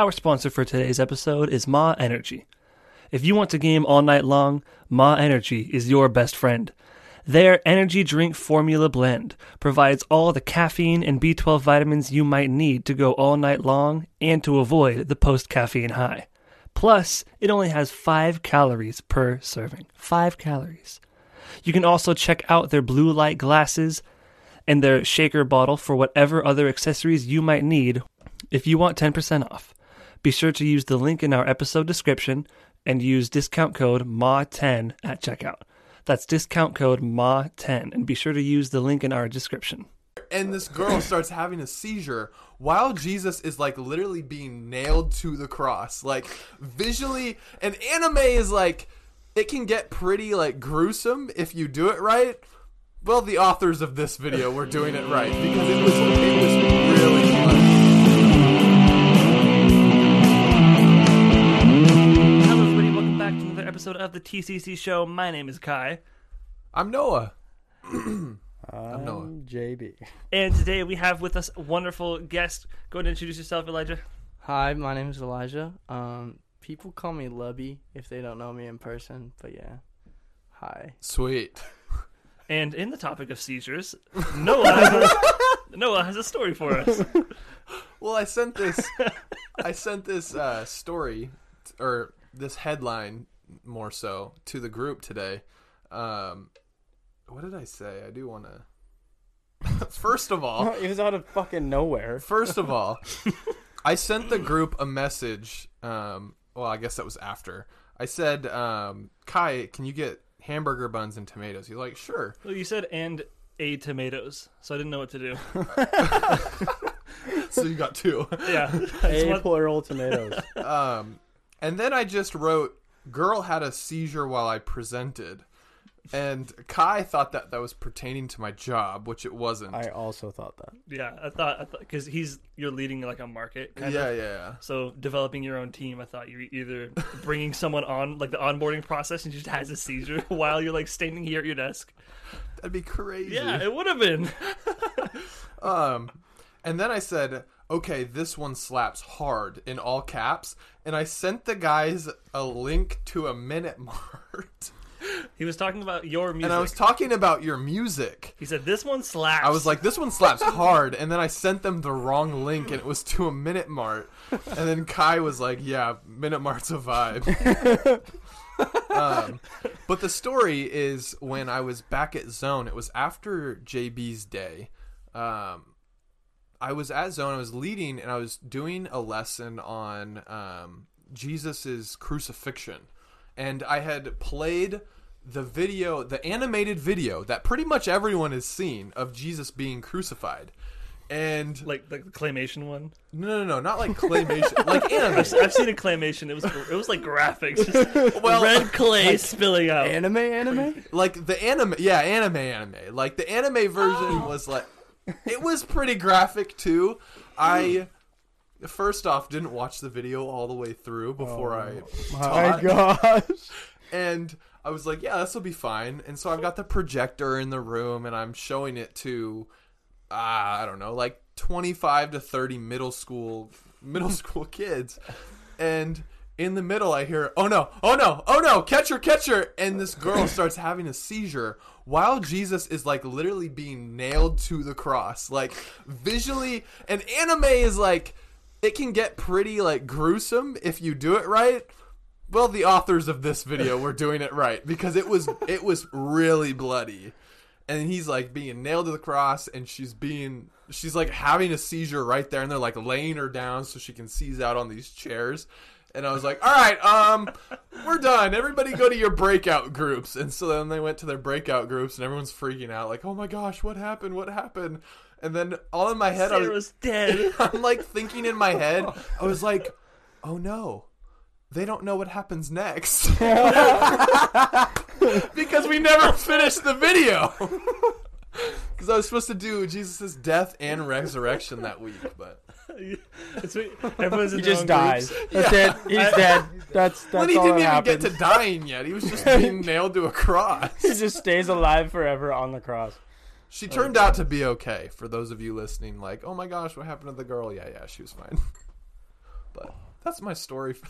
Our sponsor for today's episode is MAW Energy. If you want to game all night long, MAW Energy is your best friend. Their energy drink formula blend provides all the caffeine and B12 vitamins you might need to go all night long and to avoid the post caffeine high. Plus, it only has 5 calories per serving. 5 calories. You can also check out their blue light glasses and their shaker bottle for whatever other accessories you might need if you want 10% off. Be sure to use the link in our episode description and use discount code MAW10 at checkout. That's discount code MAW10 and be sure to use the link in our description. and this girl starts having a seizure while Jesus is like literally being nailed to the cross. Like visually, and anime is like it can get pretty like gruesome if you do it right. Well, the authors of this video were doing it right because it was it was episode of the TCC Show. My name is Kai. I'm Noah. I'm Noah. JB. And today we have with us a wonderful guest. Go ahead and introduce yourself, Elijah. Hi, my name is Elijah. Um, people call me Lubby if they don't know me in person, but yeah. Hi. Sweet. And in the topic of seizures, Noah has a, Noah has a story for us. Well, I sent this. I sent this uh, story or this headline more so to the group today. Um, what did I say? I do want to. First of all, it was out of fucking nowhere. first of all, I sent the group a message. Um, well, I guess that was after. I said, um, "Kai, can you get hamburger buns and tomatoes?" He's like, "Sure." Well, you said and a tomatoes, so I didn't know what to do. So you got two. Yeah. A want- plural tomatoes. Um, and then I just wrote, "Girl had a seizure while I presented," and Kai thought that that was pertaining to my job, which it wasn't. I also thought that. yeah, I thought I thought because he's you're leading like a market. yeah, Kind yeah, of. yeah. So developing your own team, I thought you're either bringing someone on like the onboarding process and just has a seizure while you're like standing here at your desk. That'd be crazy. Yeah, it would have been. Um, and then I said, "Okay, this one slaps hard" in all caps, and I sent the guys a link to a minute mart, He was talking about your music. and I was talking about your music. he said this one slaps. I was like, "This one slaps hard," and then I sent them the wrong link, and it was to a minute mart. And then Kai was like, "Yeah, minute mart's a vibe." um, but the story is when I was back at Zone. It was after JB's day. Um, I was at Zone. I was leading, and I was doing a lesson on um, Jesus's crucifixion, and I had played the video, the animated video that pretty much everyone has seen of Jesus being crucified. And like the claymation one. no, no, no, not like claymation, like anime. I've seen a claymation. It was it was like graphics, just Well, red clay spilling out. Anime, anime? like the anime yeah anime anime like the anime version was like it was pretty graphic too. I first off didn't watch the video all the way through before i My gosh. and i was like yeah this will be fine. And so i've got the projector in the room and i'm showing it to uh, i don't know like 25 to 30 middle school middle school kids. And in the middle i hear oh no oh no oh no catcher catcher. And this girl starts having a seizure while jesus is like literally being nailed to the cross like visually and anime is like it can get pretty like gruesome if you do it right. Well the authors of this video were doing it right because it was it was really bloody. And he's like being nailed to the cross and she's being she's like having a seizure right there and they're like laying her down so she can seize out on these chairs and i was like all right um we're done everybody go to your breakout groups and so then they went to their breakout groups and everyone's freaking out like oh my gosh what happened what happened and then all in my head I was, dead. I'm like thinking in my head, I was like, oh no, they don't know what happens next. because we never finished the video. Because I was supposed to do Jesus' death and resurrection that week, but It's, everyone's in He just dies. groups. That's it. He's dead. That's that's when he all didn't that even happens. get to dying yet, he was just being nailed to a cross. he just stays alive forever on the cross. She turned out to be okay. For those of you listening, like, oh my gosh, what happened to the girl? Yeah, yeah, she was fine. But that's my story. For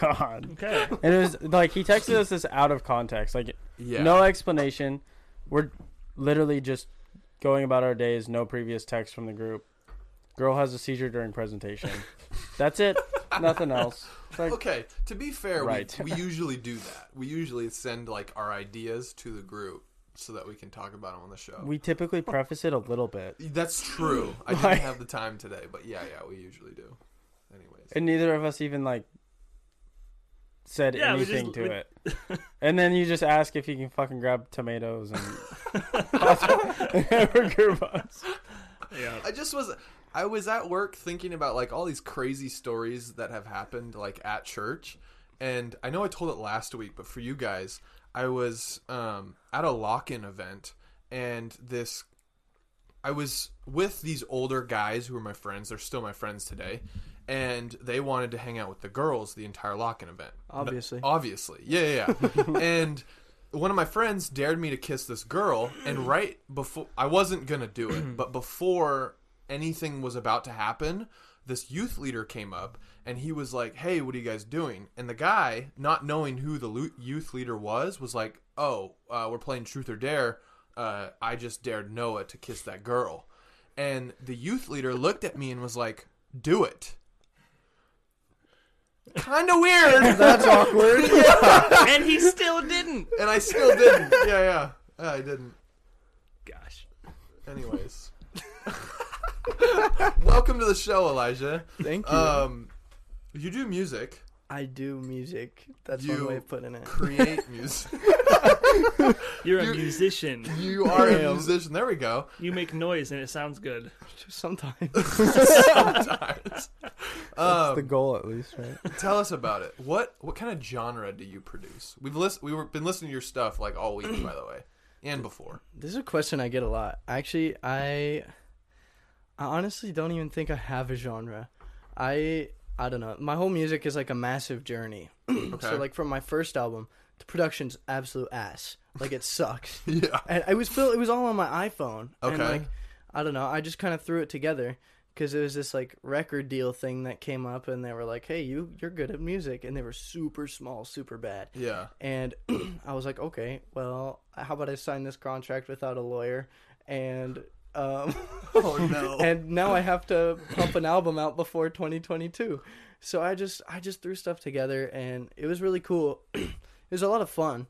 God. Okay. And it was like he texted us this out of context, like yeah. no explanation. We're literally just going about our days. No previous text from the group. Girl has a seizure during presentation. That's it. Nothing else. Like, Okay, to be fair, Right. we, we usually do that. We usually send like our ideas to the group so that we can talk about them on the show. we typically preface it a little bit, That's true. I didn't have the time today, but yeah, yeah, we usually do. Anyways, and neither of us even like said Yeah, anything just- to we- it. and then you just ask if you can fucking grab tomatoes and hamburger buns. Yeah. I just was I was at work thinking about like all these crazy stories that have happened like at church. And I know I told it last week, but for you guys, I was um, at a lock-in event and this I was with these older guys who were my friends. They're still my friends today. And they wanted to hang out with the girls the entire lock-in event. Obviously. Obviously. Yeah, yeah, yeah. and one of my friends dared me to kiss this girl, and right before I wasn't gonna do it, but before anything was about to happen, this youth leader came up and he was like, "Hey, what are you guys doing?" And the guy, not knowing who the youth leader was, was like, "Oh, uh, we're playing Truth or Dare. Uh, I just dared Noah to kiss that girl." And the youth leader looked at me and was like, "Do it." Kind of weird. That's awkward. and he still didn't. and I still didn't. Yeah, yeah, yeah, I didn't. Gosh. Anyways, welcome to the show, Elijah. Thank you. Um, you do music, I do music. That's you one way of putting it. create music. You're a You're- musician. You are a Damn. musician. There we go. You make noise and it sounds good. Sometimes. Sometimes. That's the Um, goal, at least, right? tell us about it. What what kind of genre do you produce? We've list we were been listening to your stuff like all week, by the way, and before. This is a question I get a lot. Actually, I I honestly don't even think I have a genre. I I don't know. My whole music is like a massive journey. Okay. So like from my first album, the production's absolute ass. Like it sucks. yeah. and it was still it was all on my iPhone. And Okay. like I don't know, I just kind of threw it together because it was this like record deal thing that came up and they were like, "Hey, you you're good at music." And they were super small, super bad. Yeah. And I was like, okay, well, how about I sign this contract without a lawyer? And um, Oh no. and now I have to pump an album out before 2022. So I just I just threw stuff together, and it was really cool. it was a lot of fun.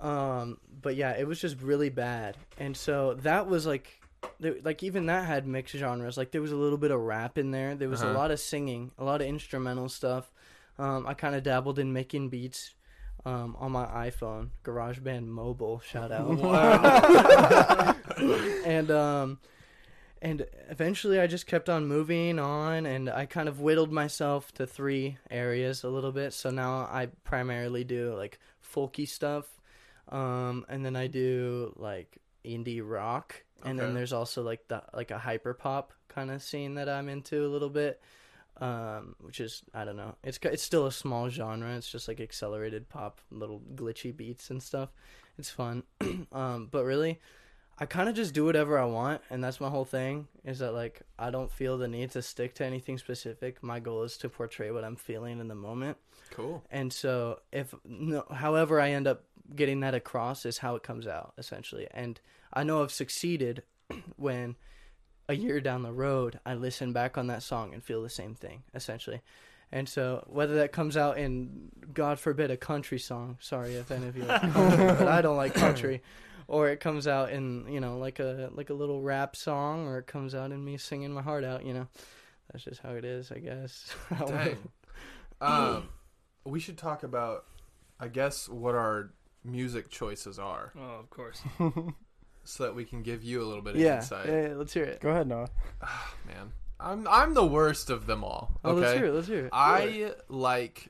Um, but yeah, it was just really bad, and so that was like. Like even that had mixed genres. Like there was a little bit of rap in there. There was Uh-huh. a lot of singing, a lot of instrumental stuff. Um, I kind of dabbled in making beats um, on my iPhone, GarageBand Mobile. Shout out. and um, and eventually, I just kept on moving on, and I kind of whittled myself to three areas a little bit. So now I primarily do like folky stuff, um, and then I do like indie rock, and then there's also like the like a hyper pop kind of scene that I'm into a little bit um, which is I don't know. It's it's still a small genre. It's just like accelerated pop, little glitchy beats and stuff. It's fun, um, but really, I kind of just do whatever I want, and that's my whole thing. Is that like I don't feel the need to stick to anything specific. My goal is to portray what I'm feeling in the moment, cool. and so if no, however I end up getting that across is how it comes out essentially. And I know I've succeeded when a year down the road I listen back on that song and feel the same thing essentially. And so whether that comes out in God forbid a country song, sorry if any of you like country, but I don't like country, or it comes out in you know like a like a little rap song, or it comes out in me singing my heart out, you know. That's just how it is, I guess. Dang. Um, we should talk about, I guess, what our music choices are, Oh, of course. so that we can give you a little bit of yeah, insight. yeah, yeah, let's hear it. Go ahead, Noah. Man, I'm I'm the worst of them all. Oh, let's Okay, hear it. Let's hear it. I like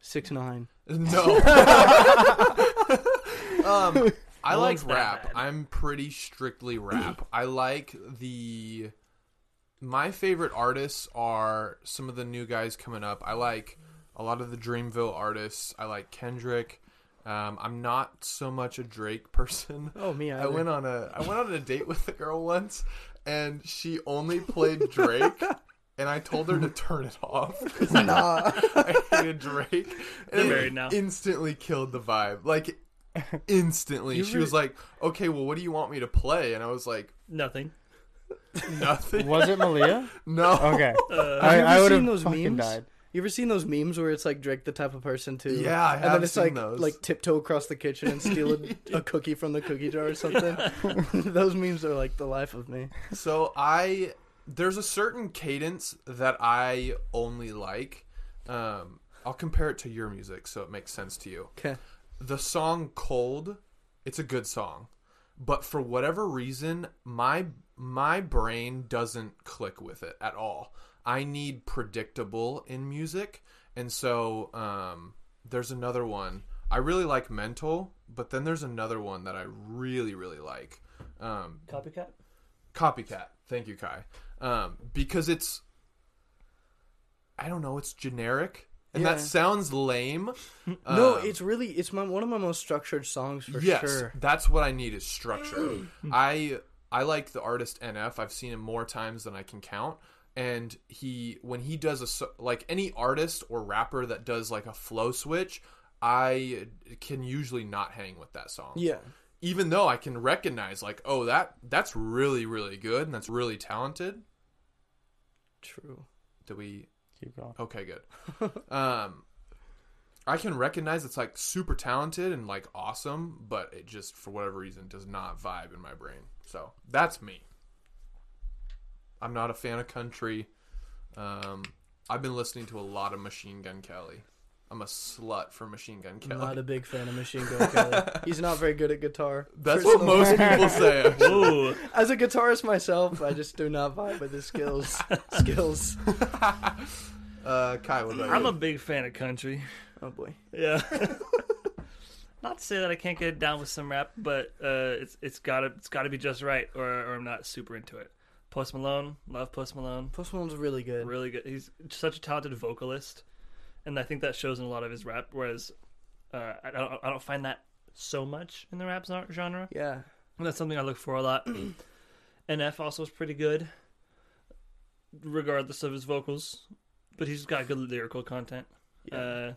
six nine. no. um, I No like rap. bad. I'm pretty strictly rap. I like the. My favorite artists are some of the new guys coming up. I like a lot of the Dreamville artists. I like Kendrick. Um, I'm not so much a Drake person. Oh me, I went on a I went on a date with a girl once, and she only played Drake and I told her to turn it off. Nah. I hated Drake. They're And it married now. Instantly killed the vibe. Like instantly. You she re- was like, "Okay, well, what do you want me to play?" And I was like, Nothing. "Nothing." Was it Malia? no. Okay. Uh, I, you ever I would have fucking memes? died. You ever seen those memes where it's like Drake the type of person to Yeah, I and then it's seen like those. like tiptoe across the kitchen and steal a, a cookie from the cookie jar or something. those memes are like the life of me. So I there's a certain cadence that I only like. Um, I'll compare it to your music so it makes sense to you. Okay. The song "Cold," it's a good song, but for whatever reason, my my brain doesn't click with it at all. I need predictable in music, and so um, there's another one. I really like "Mental," but then there's another one that I really really like. Um, Copycat. Copycat. Thank you, Kai. Um, because it's, I don't know, it's generic, and Yeah. that sounds lame. no, Um, it's really it's my one of my most structured songs for yes, sure. that's what I need is structure. I I like the artist NF. I've seen him more times than I can count. And he, when he does a so- like any artist or rapper that does like a flow switch, I can usually not hang with that song. Yeah. even though I can recognize like, oh, that that's really really good and that's really talented. True. do we? Keep going. Okay, good. um, I can recognize it's like super talented and like awesome, but it just for whatever reason does not vibe in my brain. So that's me. I'm not a fan of country. Um, I've been listening to a lot of Machine Gun Kelly. I'm a slut for Machine Gun Kelly. I'm not a big fan of Machine Gun Kelly. He's not very good at guitar. That's what most people say. As a guitarist myself, I just do not vibe with his skills. skills. Uh, Kai, what about I'm you? a big fan of country. Oh boy. Yeah. not to say that I can't get down with some rap, but uh, it's it's gotta it's gotta be just right, or or I'm not super into it. Post Malone, love Post Malone, Post Malone's really good. really good. He's such a talented vocalist, and I think that shows in a lot of his rap. Whereas uh, I don't I don't find that so much in the rap genre. Yeah. And that's something I look for a lot. NF also is pretty good, regardless of his vocals, but he's got good lyrical content. Yeah. Uh,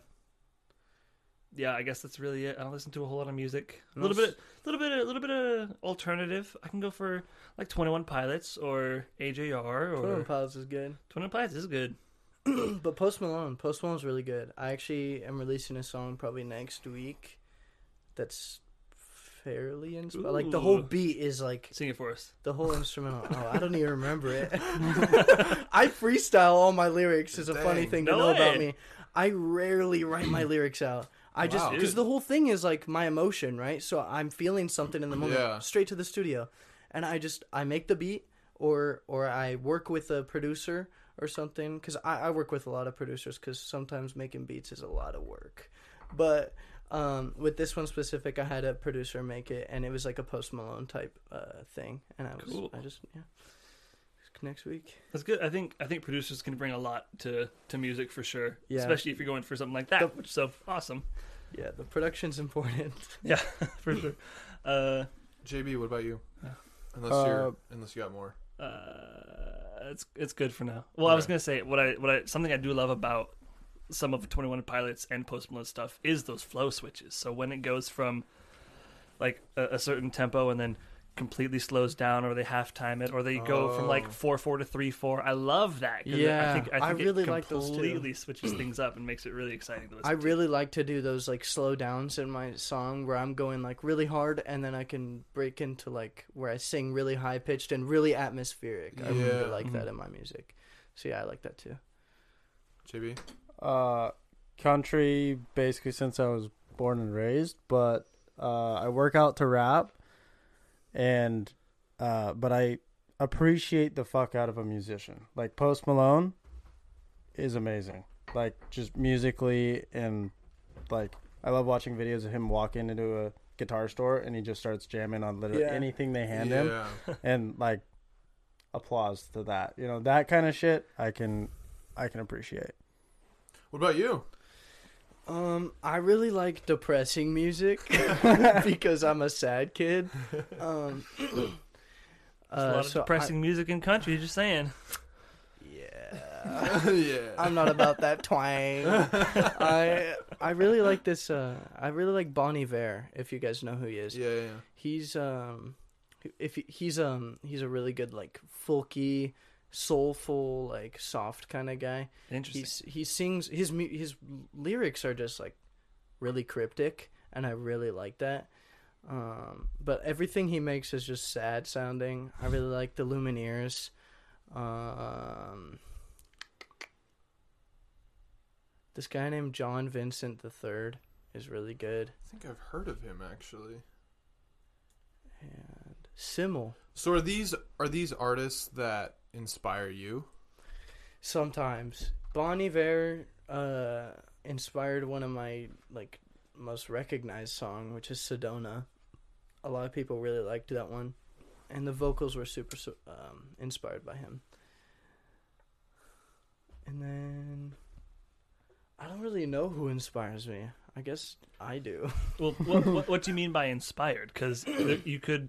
yeah, I guess that's really it. I don't listen to a whole lot of music. A little bit, a little bit, a little bit of alternative. I can go for like Twenty One Pilots or AJR or Twenty One Pilots is good. Twenty One Pilots is good. but Post Malone, Post Malone's really good. I actually am releasing a song probably next week. That's fairly inspired. Like the whole beat is like Sing it for us. the whole instrumental. Oh, I don't even remember it. I freestyle all my lyrics. Is a funny Dang. thing to No know about me. I rarely write my lyrics out. I just because the whole thing is like my emotion, right? So I'm feeling something in the moment, Yeah. straight to the studio, and I just I make the beat or or I work with a producer or something because I, I work with a lot of producers because sometimes making beats is a lot of work, but. Um, with this one specific, I had a producer make it, and it was like a Post Malone type uh, thing, and I was Cool. I just yeah. Next week, That's good. I think I think producers can bring a lot to to music for sure. Yeah. Especially if you're going for something like that, The- which is so awesome. yeah, the production's important. Yeah, for sure. Uh, JB, what about you? Unless Uh, you're unless you got more. uh, it's it's good for now. Well, I was gonna say what I what I something I do love about some of Twenty One Pilots and Post Malone stuff is those flow switches. So when it goes from like a, a certain tempo and then completely slows down, or they half time it, or they go from like Oh. four four to three four. I love that. 'cause Yeah, I think I, I think really it like those too. completely switches things up and makes it really exciting to listen. I to. really like to do those like slow downs in my song where I'm going like really hard and then I can break into like where I sing really high pitched and really atmospheric. I Yeah. really like Mm-hmm. that in my music. So yeah, I like that too. JB. Uh, country basically since I was born and raised, but uh, I work out to rap, and uh, but I appreciate the fuck out of a musician. Like Post Malone is amazing. Like just musically and like I love watching videos of him walking into a guitar store and he just starts jamming on literally Yeah. anything they hand him and like applause to that. You know, that kind of shit I can I can appreciate. What about you? Um, I really like depressing music because I'm a sad kid. Um, There's a uh, lot of so I- depressing music in country. Just saying. yeah, yeah. I'm not about that twang. I I really like this. Uh, I really like Bon Iver. If you guys know who he is, yeah, yeah. he's um, if he, he's um, he's a really good like folky, soulful, like soft kind of guy. Interesting. He's he sings his his lyrics are just like really cryptic, and I really like that. Um, but everything he makes is just sad sounding. I really like the Lumineers. Um, this guy named John Vincent III is really good, I think I've heard of him actually. and Simmel. So are these are these artists that inspire you? Sometimes Bon Iver uh, inspired one of my like most recognized song, which is Sedona. A lot of people really liked that one, and the vocals were super um, inspired by him. And then I don't really know who inspires me. I guess I do. Well, what, what, what do you mean by inspired? Because you could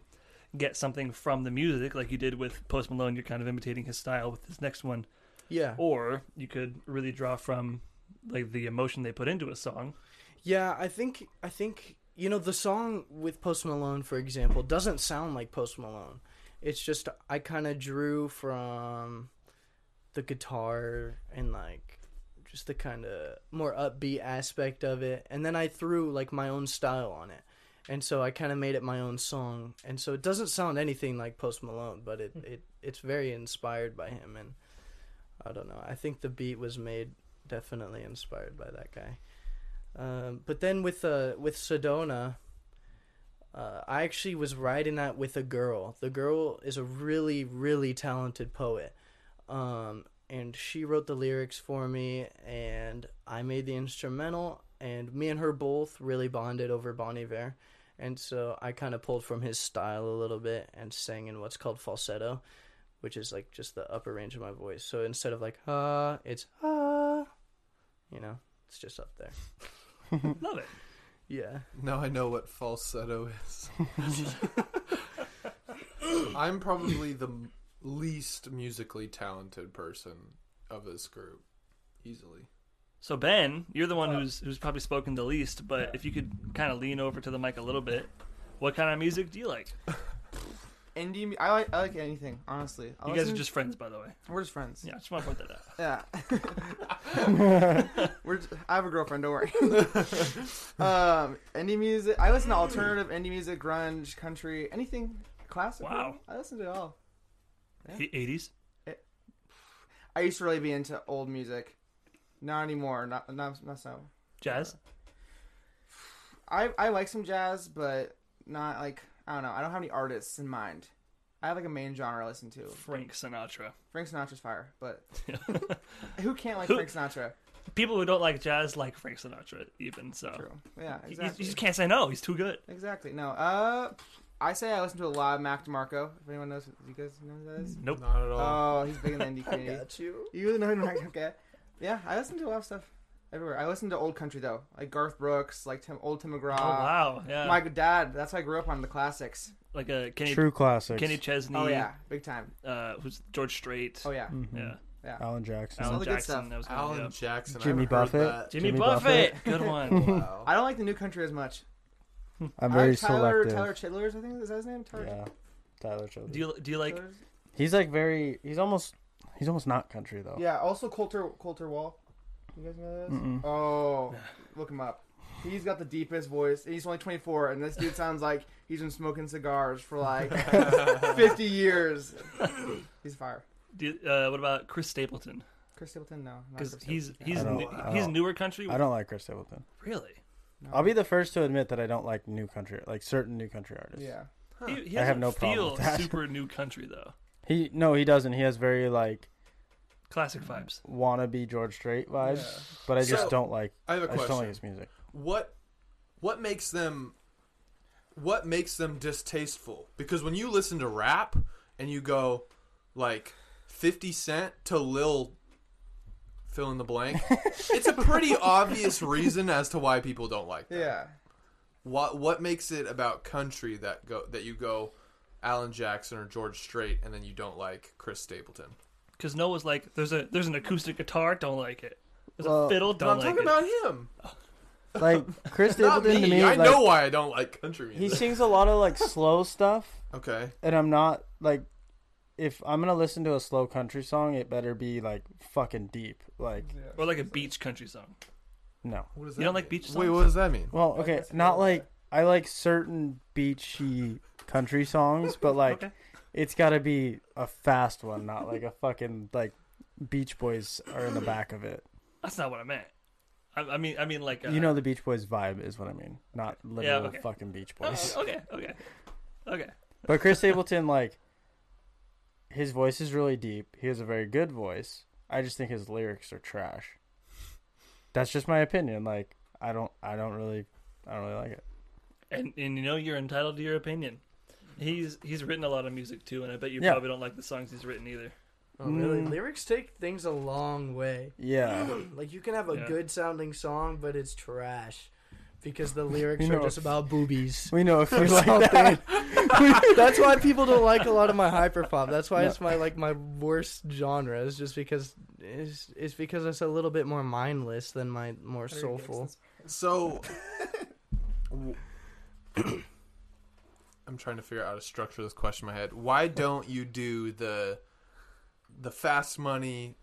get something from the music, like you did with Post Malone. You're kind of imitating his style with this next one, yeah. or you could really draw from like the emotion they put into a song. Yeah, I think I think you know the song with Post Malone, for example, doesn't sound like Post Malone. It's just I kind of drew from the guitar and like just the kind of more upbeat aspect of it, and then I threw like my own style on it, and so I kind of made it my own song, and so it doesn't sound anything like Post Malone, but it it it's very inspired by him, and I don't know. I think the beat was made definitely inspired by that guy. Um, but then with uh, with Sedona, uh, I actually was writing that with a girl. The girl is a really really talented poet, um, and she wrote the lyrics for me, and I made the instrumental. And me and her both really bonded over Bon Iver, and so I kind of pulled from his style a little bit and sang in what's called falsetto, which is like just the upper range of my voice. So instead of like ah, it's ah, you know, it's just up there. Love it. Yeah. Now I know what falsetto is. I'm probably the least musically talented person of this group, easily. So Ben, you're the one who's who's probably spoken the least. But if you could kind of lean over to the mic a little bit, what kind of music do you like? Indie. mu- I like. I like anything. Honestly. I You guys are listen- just friends, by the way. We're just friends. Yeah, I just want to point that out. Yeah. We're. Just, I have a girlfriend. Don't worry. um, indie music. I listen to alternative indie music, grunge, country, anything classic. Wow. I listen to it all. Yeah. Eighties. I used to really be into old music. Not anymore. Not not not so. Jazz. I I like some jazz, but not like I don't know. I don't have any artists in mind. I have like a main genre I listen to. Frank Sinatra. Frank Sinatra's fire, but who can't like Who- Frank Sinatra? People who don't like jazz like Frank Sinatra, even so. True. Yeah, You- You, exactly. just can't say no. He's too good. Exactly. No. Uh, I say I listen to a lot of Mac DeMarco. If anyone knows, you guys know who that is? Nope. Not at all. Oh, he's big in the indie community. you. You know Mac? Okay. Yeah, I listen to a lot of stuff everywhere. I listen to old country though, like Garth Brooks, like Tim, old Tim McGraw. oh wow. Yeah. My dad. That's how I grew up on the classics. like a Kenny True classics. Kenny Chesney. Oh yeah, big time. Uh, who's George Strait. Oh yeah, Mhm. Yeah. yeah. Alan Jackson. all Alan the good Jackson. stuff. That was good. Alan yeah. Jackson. I Jimmy Buffett. Jimmy, Jimmy Buffett. Buffett. Good one. Wow. I don't like the new country as much. I'm I very like Tyler selective. Tyler Chidlers, I think is that his name. Tyler yeah, Tyler Childers. do you do you like? Chidlers? He's like very. He's almost. He's almost not country though. Yeah. Also Colter Colter Wall. You guys know this? Mm-mm. Oh, look him up. He's got the deepest voice. He's only 24, and this dude sounds like he's been smoking cigars for like 50 years. He's fire. Do uh, what about Chris Stapleton? Chris Stapleton, no. not Because he's he's new, he's newer country. I don't like Chris Stapleton. really. No. I'll be the first to admit that I don't like new country, like certain new country artists. Yeah. He, he I have doesn't no problem feel with that. super new country though. He no, he doesn't. He has very like Classic vibes. wannabe George Strait vibes, Yeah. but I just So, don't like. I have a I just don't like his music. What what makes them what makes them distasteful? Because when you listen to rap and you go like 50 Cent to Lil fill in the blank, it's a pretty obvious reason as to why people don't like that. Yeah. What what makes it about country that go that you go Alan Jackson or George Strait and then you don't like Chris Stapleton? Because Noah's like, there's a there's an acoustic guitar, don't like it. There's Well, a fiddle, don't like it. I'm like talking it. about him, Like Chris not Stapleton me. to me, I like, know why I don't like country music. he music. sings a lot of like slow stuff, okay, and I'm not like, if I'm gonna listen to a slow country song, it better be like fucking deep. Like Or like a beach country song. no. what does You don't like beach Wait, what does that mean? Well, okay, not like I like certain beachy country songs, but like Okay. it's got to be a fast one, not like a fucking like Beach Boys are in the back of it. That's not what I meant. I, I mean, I mean like uh, You know the Beach Boys vibe is what I mean, not literal okay. fucking Beach oh, Boys. okay, okay, okay. But Chris Stapleton, like, his voice is really deep. He has a very good voice. I just think his lyrics are trash. That's just my opinion. Like, I don't, I don't really, I don't really like it. And and you know you're entitled to your opinion. He's he's written a lot of music too, and I bet you Yeah. probably don't like the songs he's written either. Oh, really? Mm. Lyrics take things a long way. Yeah, Like you can have a Yeah. good sounding song, but it's trash because the lyrics You are know just if- about boobies. we know if or you like something. that. That's why people don't like a lot of my hyperpop. That's why No. it's my like my worst genre. Is just because it's, it's because it's a little bit more mindless than my more soulful. So, w- I'm trying to figure out how to structure this question in my head. Why don't you do the the fast money,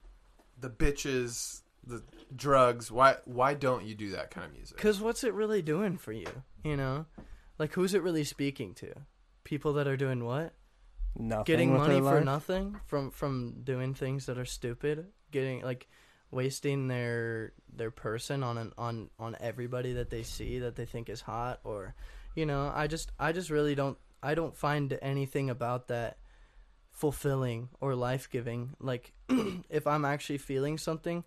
the bitches, the drugs? Why why don't you do that kind of music? Cause what's it really doing for you? You know, like who's it really speaking to? People that are doing what? Nothing Getting money for life. nothing from from doing things that are stupid. Getting like wasting their their person on an on on everybody that they see that they think is hot or you know i just i just really don't i don't find anything about that fulfilling or life-giving. Like if i'm actually feeling something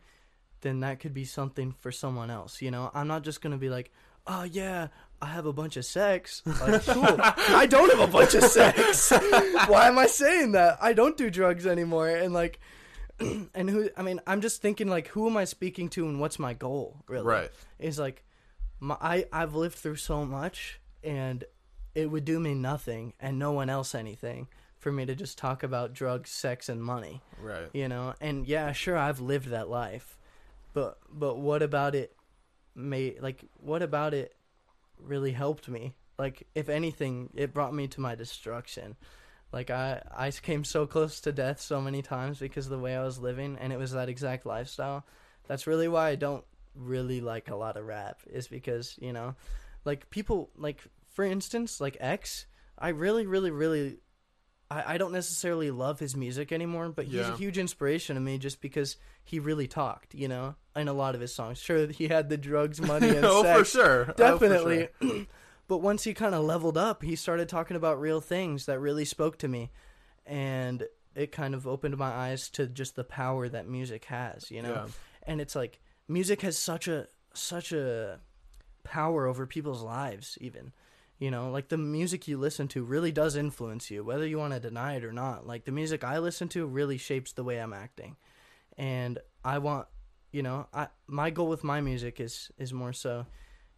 then that could be something for someone else you know? I'm not just gonna be like oh yeah i have a bunch of sex. Like cool. I don't have a bunch of sex. Why am i saying that? I don't do drugs anymore. And like and who i mean i'm just thinking like who am i speaking to and what's my goal really? Right. is like my, I I've lived through so much and it would do me nothing and no one else anything for me to just talk about drugs, sex and money, Right. you know? And yeah, sure I've lived that life. But but what about it may like what about it really helped me? Like if anything, it brought me to my destruction. Like I I came so close to death so many times because of the way I was living and it was that exact lifestyle. That's really why I don't really like a lot of rap is because, you know, like people like for instance, like X, I really really really I, I don't necessarily love his music anymore, but he's Yeah. a huge inspiration to me just because he really talked, you know, in a lot of his songs. Sure, he had the drugs, money, and oh, sex for sure. Oh, for definitely sure. but once he kind of leveled up he started talking about real things that really spoke to me and it kind of opened my eyes to just the power that music has you know Yeah. and it's like music has such a such a power over people's lives even. You know like the music you listen to really does influence you whether you want to deny it or not. Like the music i listen to really shapes the way i'm acting. And i want you know i my goal with my music is is more so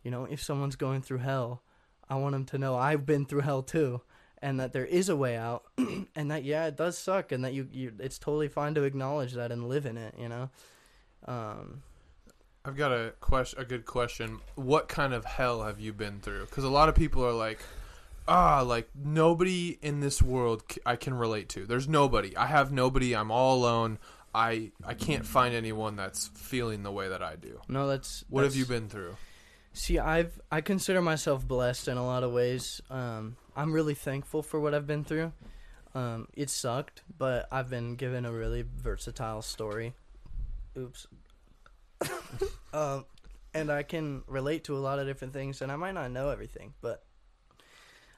you know if someone's going through hell i want them to know i've been through hell too and that there is a way out and that yeah it does suck and that you, you it's totally fine to acknowledge that and live in it you know? Um I've got a question, a good question. What kind of hell have you been through? Because a lot of people are like, ah, like nobody in this world c- I can relate to. There's nobody. I have nobody. I'm all alone. I I can't find anyone that's feeling the way that I do. no that's What have you been through? See, I've I consider myself blessed in a lot of ways. Um, I'm really thankful for what I've been through. Um, it sucked, but I've been given a really versatile story. Oops. um, and I can relate to a lot of different things, and I might not know everything, but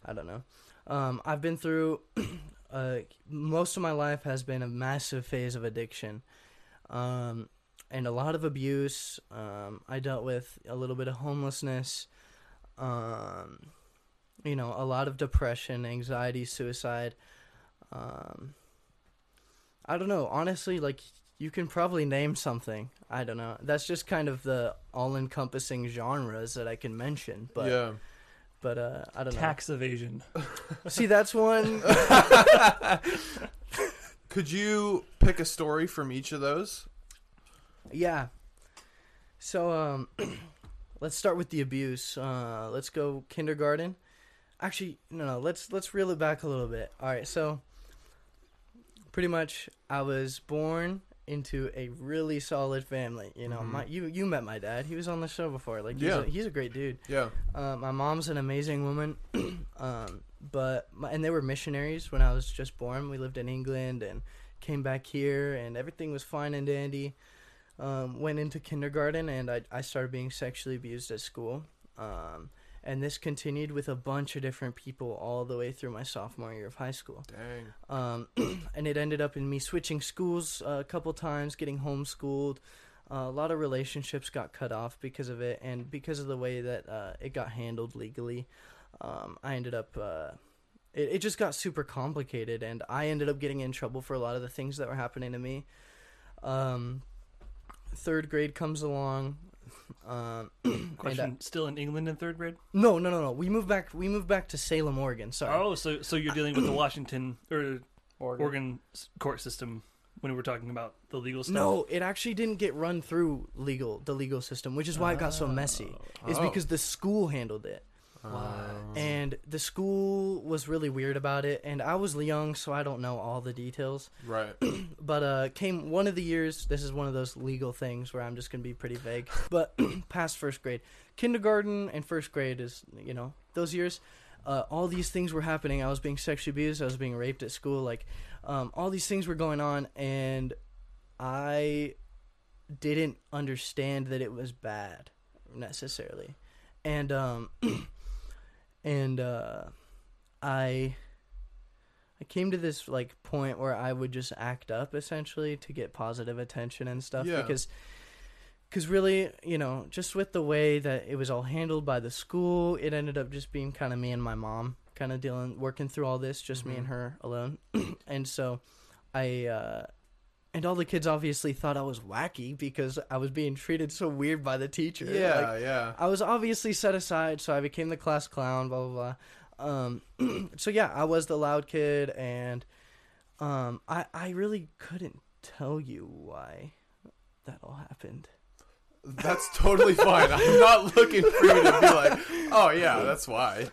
I don't know. Um, I've been through. uh, most of my life has been a massive phase of addiction. Um, and a lot of abuse. Um, I dealt with a little bit of homelessness. Um, you know, a lot of depression, anxiety, suicide. Um, I don't know. Honestly, like you can probably name something. I don't know. That's just kind of the all-encompassing genres that I can mention. But yeah. but uh, I don't know. Tax evasion. See, that's one. Could you pick a story from each of those? Yeah. So um let's start with the abuse. Uh let's go kindergarten. Actually, no no, let's let's reel it back a little bit. All right, so pretty much I was born into a really solid family. You know, Mhm. my you you met my dad. He was on the show before. Like he's, Yeah. a, he's a great dude. Yeah. Uh, my mom's an amazing woman, um, but my, and they were missionaries when I was just born. We lived in England and came back here, and everything was fine and dandy. Um, went into kindergarten, and I I started being sexually abused at school. Um, and this continued with a bunch of different people all the way through my sophomore year of high school. Dang. Um, and it ended up in me switching schools uh, a couple times, getting homeschooled. Uh, a lot of relationships got cut off because of it, and because of the way that uh, it got handled legally, um, I ended up. Uh, it, it just got super complicated, and I ended up getting in trouble for a lot of the things that were happening to me. Um, third grade comes along. Um, and I- Question: Still in England in third grade? no, no, no, no. We moved back. We moved back to Salem, Oregon. Sorry. Oh, so so you're dealing with the Washington or Oregon. Oregon court system when we were talking about the legal stuff. No, it actually didn't get run through legal the legal system, which is why it got so messy. Is Oh. because the school handled it. And the school was really weird about it and I was young so I don't know all the details. Right. But uh came one of the years this is one of those legal things where I'm just going to be pretty vague. But past first grade, kindergarten and first grade is, you know, those years uh, all these things were happening. I was being sexually abused. I was being raped at school. Like, um, all these things were going on, and I didn't understand that it was bad necessarily, and um, and uh, I I came to this like point where I would just act up essentially to get positive attention and stuff Yeah. because because really you know just with the way that it was all handled by the school it ended up just being kind of me and my mom kind of dealing working through all this just me and her alone and so i uh and all the kids obviously thought i was wacky because i was being treated so weird by the teacher Yeah, Like, yeah. I was obviously set aside, so I became the class clown. Blah blah blah. Um, so yeah, I was the loud kid, and um, I I really couldn't tell you why that all happened. That's totally fine. I'm not looking for you to be like, oh yeah, that's why.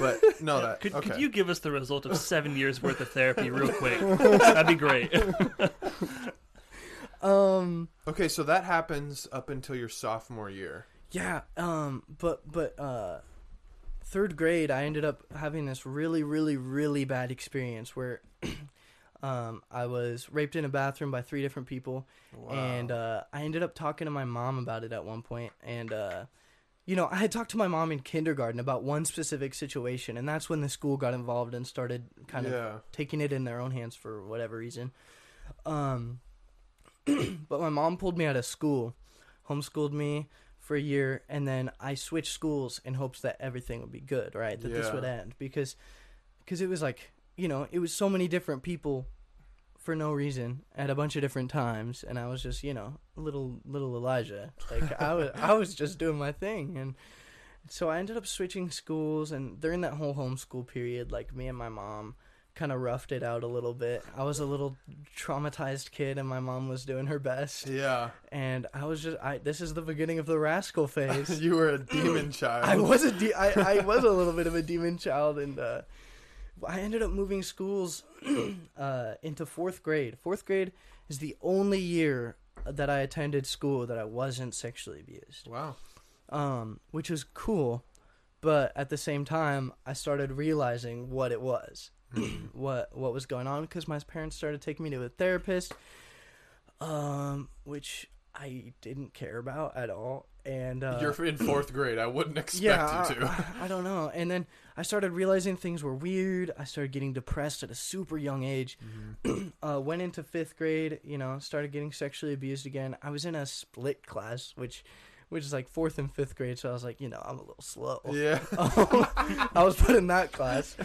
But no, that Could, okay. could you give us the result of seven years worth of therapy real quick? That'd be great. Um, Okay, so that happens up until your sophomore year. yeah. Um, but but uh, third grade, I ended up having this really really really bad experience where. Um, I was raped in a bathroom by three different people. Wow. and uh, I ended up talking to my mom about it at one point, and uh, you know, I had talked to my mom in kindergarten about one specific situation, and that's when the school got involved and started kind of yeah. taking it in their own hands for whatever reason. Um, but my mom pulled me out of school, homeschooled me for a year, and then I switched schools in hopes that everything would be good, right? That this would end because because it was like you know it was so many different people for no reason at a bunch of different times, and I was just you know little little Elijah, like I was I was just doing my thing and. So I ended up switching schools, and during that whole homeschool period, like me and my mom kind of roughed it out a little bit. I was a little traumatized kid, and my mom was doing her best, Yeah. and I was just I. This is the beginning of the rascal phase. you were a demon child. I was a de- I, I was a little bit of a demon child, and uh, I ended up moving schools uh, into fourth grade. Fourth grade is the only year that I attended school that I wasn't sexually abused Wow. um, which was cool. But at the same time, I started realizing what it was, what what was going on, because my parents started taking me to a therapist, um, which I didn't care about at all. And uh, You're in fourth grade. I wouldn't expect yeah, you to. I, I don't know. And then I started realizing things were weird. I started getting depressed at a super young age. uh, went into fifth grade. You know, started getting sexually abused again. I was in a split class, which, which is like fourth and fifth grade. So I was like, you know, I'm a little slow. yeah. I was put in that class.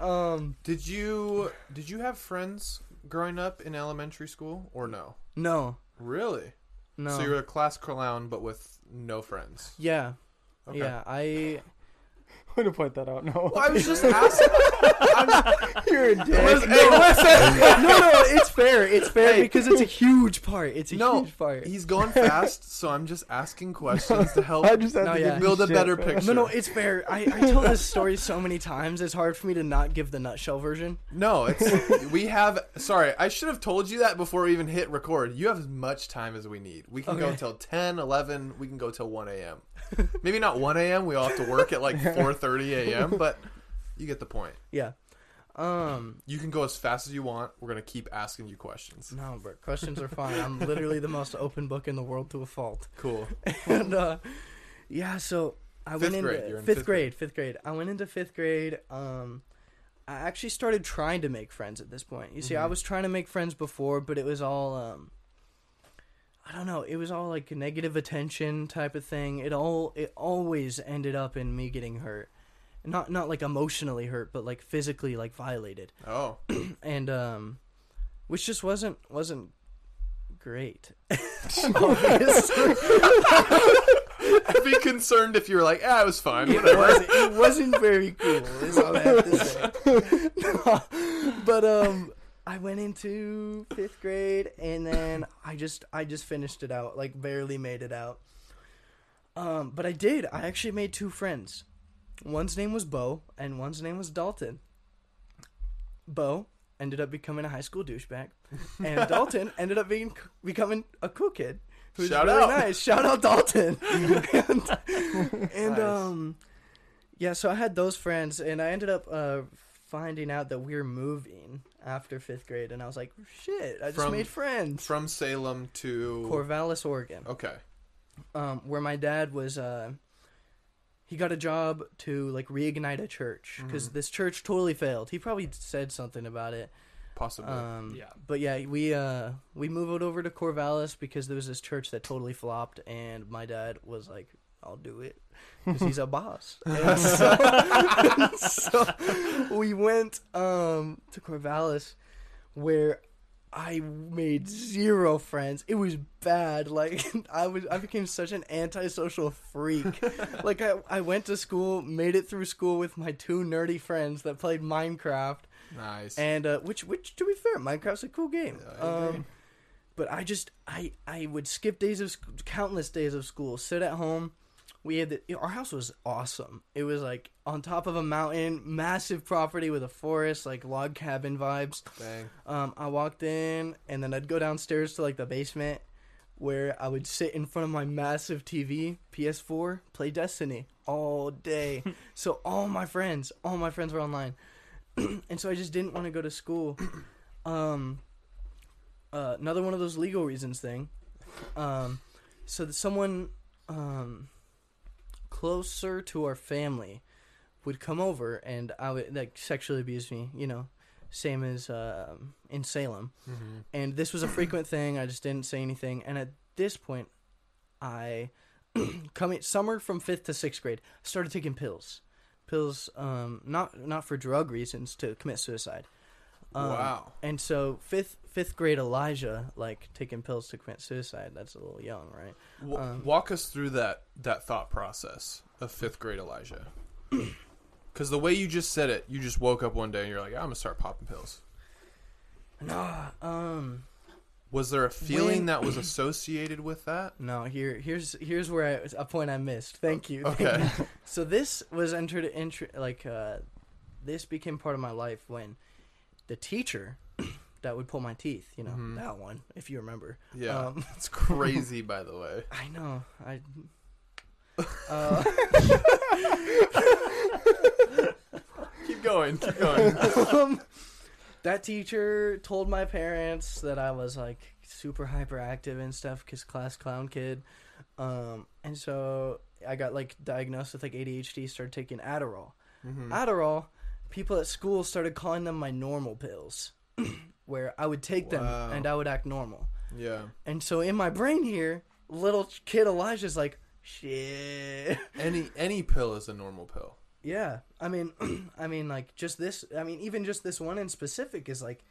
Um, Did you did you have friends growing up in elementary school or no? no, Really? No. So you're a class clown but with no friends. yeah, Okay. yeah. I Way to point that out. No. Well, I was just asking. You're a dick. Listen, hey, listen. no, no, it's fair. It's fair Hey. because it's a huge part. It's a No, huge part. he's going fast, so I'm just asking questions to help I just had No, to yeah. build you a shit, better bro. picture. No, no, it's fair. I, I tell this story so many times. It's hard for me to not give the nutshell version. No, it's we have. Sorry, I should have told you that before we even hit record. You have as much time as we need. We can go Okay. until 10, 11. We can go till one a.m. Maybe not one a.m. We all have to work at like four thirty a.m. But you get the point. Yeah. Um. You can go as fast as you want. We're gonna keep asking you questions. No, bro. Questions are fine. I'm literally the most open book in the world to a fault. Cool. and uh, yeah, so I Fifth went into grade, in fifth, fifth grade, Fifth grade. I went into fifth grade. Um, I actually started trying to make friends at this point. You see, I Mhm. was trying to make friends before, but it was all um, I don't know. It was all like negative attention type of thing. It all it always ended up in me getting hurt. Not not like emotionally hurt, but like physically like violated Oh, and um which just wasn't wasn't great I'd be concerned if you were like, "Ah, it was fine." it wasn't, it wasn't very cool is all i have to say but um i went into fifth grade and then i just i just finished it out like barely made it out. Um but i did. I actually made two friends. One's name was bo and one's name was dalton. Bo ended up becoming a high school douchebag and dalton ended up being becoming a cool kid who's Shout really out. nice. Shout out dalton. And, and Nice. um yeah so i had those friends and i ended up uh finding out that we were moving after fifth grade and i was like shit i just From- made friends From Salem to corvallis oregon Okay. um, where my dad was uh, he got a job to like reignite a church because Mhm. this church totally failed he probably said something about it Possibly. um, Yeah. but yeah we uh, we moved over to corvallis because there was this church that totally flopped and my dad was like i'll do it because he's a boss and so, so we went um, to corvallis where I made zero friends. It was bad. Like I was, I became such an antisocial freak. like I, I went to school, made it through school with my two nerdy friends that played Minecraft, nice. and uh, which, which to be fair, Minecraft's a cool game. I. Um, but I just, I, I would skip days of sc- countless days of school, sit at home. We had the, our house was awesome. It was like on top of a mountain, massive property with a forest, like log cabin vibes. Dang. Um, I walked in, and then I'd go downstairs to like the basement, where I would sit in front of my massive TV, PS4, play Destiny all day. so all my friends, all my friends were online, and so I just didn't want to go to school. Um, uh, another one of those legal reasons thing. Um, so that someone um, closer to our family would come over, and I would like sexually abuse me. You know, same as um in Salem. hmm And this was a frequent thing. I just didn't say anything. And at this point, I coming summer from fifth to sixth grade started taking pills, pills. Um, not not for drug reasons to commit suicide. Um, wow. And so fifth fifth grade Elijah like taking pills to commit suicide. That's a little young, right? W- um, walk us through that that thought process of fifth grade Elijah. Because the way you just said it, you just woke up one day and you're like, I'm gonna start popping pills. Nah. Um. Was there a feeling When- that was associated with that? No. Here. Here's here's where I, a point I missed. Thank you. Thank Okay. you. so this was entered into like uh, this became part of my life when the teacher that would pull my teeth. You know Mhm. that one, if you remember. Yeah, Um, it's crazy. By the way, I know. I. Uh, keep going, keep going. um, that teacher told my parents that I was like super hyperactive and stuff because class clown kid. Um, and so I got like diagnosed with like ADHD, started taking Adderall. Mhm. Adderall, people at school started calling them my normal pills, where I would take them and I would act normal. Yeah. And so in my brain here, little kid Elijah's like, shit. Any any pill is a normal pill. Yeah, I mean, I mean, like just this. I mean, even just this one in specific is like,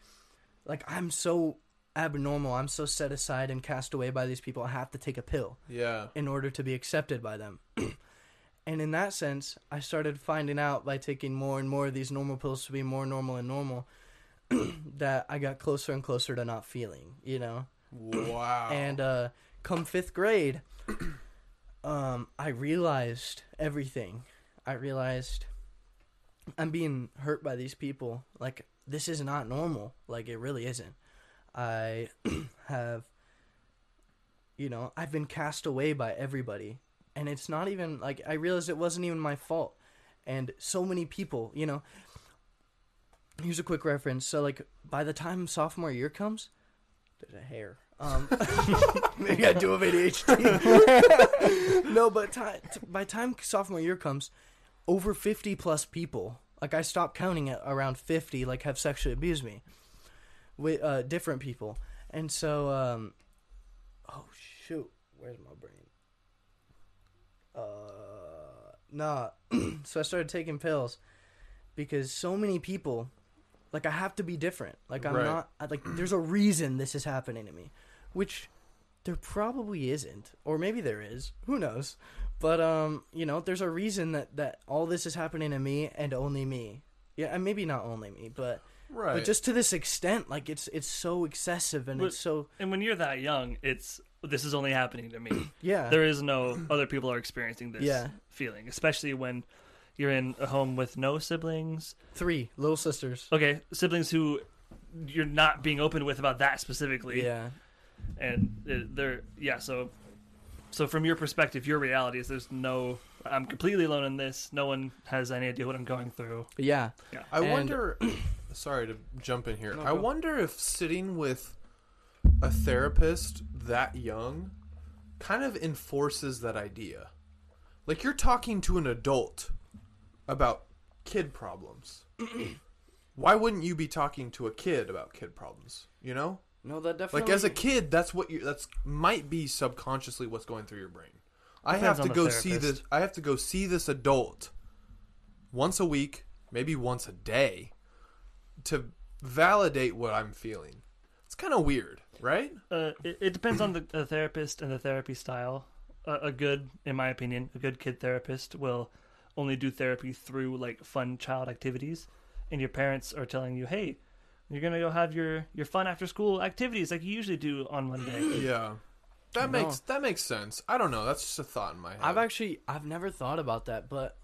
like I'm so abnormal. I'm so set aside and cast away by these people. I have to take a pill Yeah. in order to be accepted by them. And in that sense, I started finding out by taking more and more of these normal pills to be more normal and normal that I got closer and closer to not feeling, you know? Wow. And uh, come fifth grade, um, I realized everything. I realized I'm being hurt by these people. Like, this is not normal. Like, it really isn't. I have, you know, I've been cast away by everybody. And it's not even, like, I realized it wasn't even my fault. And so many people, you know, here's a quick reference. So, like, by the time sophomore year comes, there's a hair. Um, maybe I do have ADHD. no, but t- by time sophomore year comes, over 50 plus people, like I stopped counting at around 50, like have sexually abused me with uh, different people. And so, um, oh shoot, where's my brain? Uh, nah. so I started taking pills because so many people, like I have to be different. Like I'm Right. not, I, like there's a reason this is happening to me, which there probably isn't, or maybe there is. Who knows? But um, you know, there's a reason that that all this is happening to me and only me. Yeah, and maybe not only me, but right. but just to this extent, like it's it's so excessive and But- it's so And when you're that young, it's this is only happening to me. yeah there is no other people are experiencing this Yeah. feeling, especially when you're in a home with no siblings. three little sisters. Okay, siblings who you're not being open with about that specifically. Yeah, and uh, they're yeah so so from your perspective your reality is there's no i'm completely alone in this no one has any idea what i'm going through yeah, I And- wonder. sorry to jump in here. No, I go. wonder if sitting with a therapist that young kind of enforces that idea. Like you're talking to an adult about kid problems. Why wouldn't you be talking to a kid about kid problems? You know, no, that definitely. like as a kid, that's what you. That's might be subconsciously what's going through your brain. I Depends have to the go see this. I have to go see this adult once a week, maybe once a day, to validate what I'm feeling. It's kind of weird, right? uh, it, it depends on the, the therapist and the therapy style a, a good in my opinion a good kid therapist will only do therapy through like fun child activities and your parents are telling you hey you're gonna go have your your fun after school activities like you usually do on monday Yeah, that No. makes that makes sense. I don't know. That's just a thought in my head. I've actually I've never thought about that, but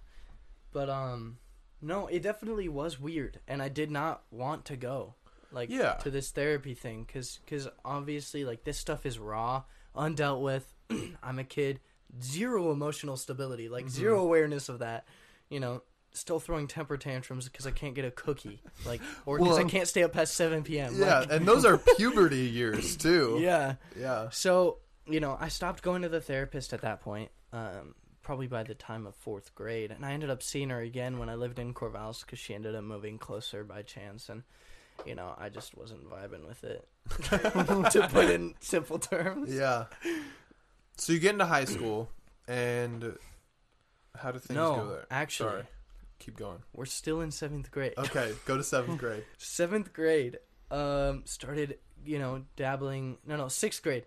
but um no, it definitely was weird and I did not want to go like Yeah. to this therapy thing cuz cuz obviously like this stuff is raw, undealt with. I'm a kid, zero emotional stability, like zero awareness of that, you know, still throwing temper tantrums because I can't get a cookie, like or because I can't stay up past 7 p.m. yeah, like- and those are puberty years too. yeah. yeah. So, you know, I stopped going to the therapist at that point, um, probably by the time of fourth grade. And I ended up seeing her again when I lived in Corvallis because she ended up moving closer by chance. And, you know, I just wasn't vibing with it, to put in simple terms. Yeah. So you get into high school, and how do things go there? actually, Sorry. Keep going. we're still in seventh grade. Okay, go to seventh grade. seventh grade um started you know dabbling no no sixth grade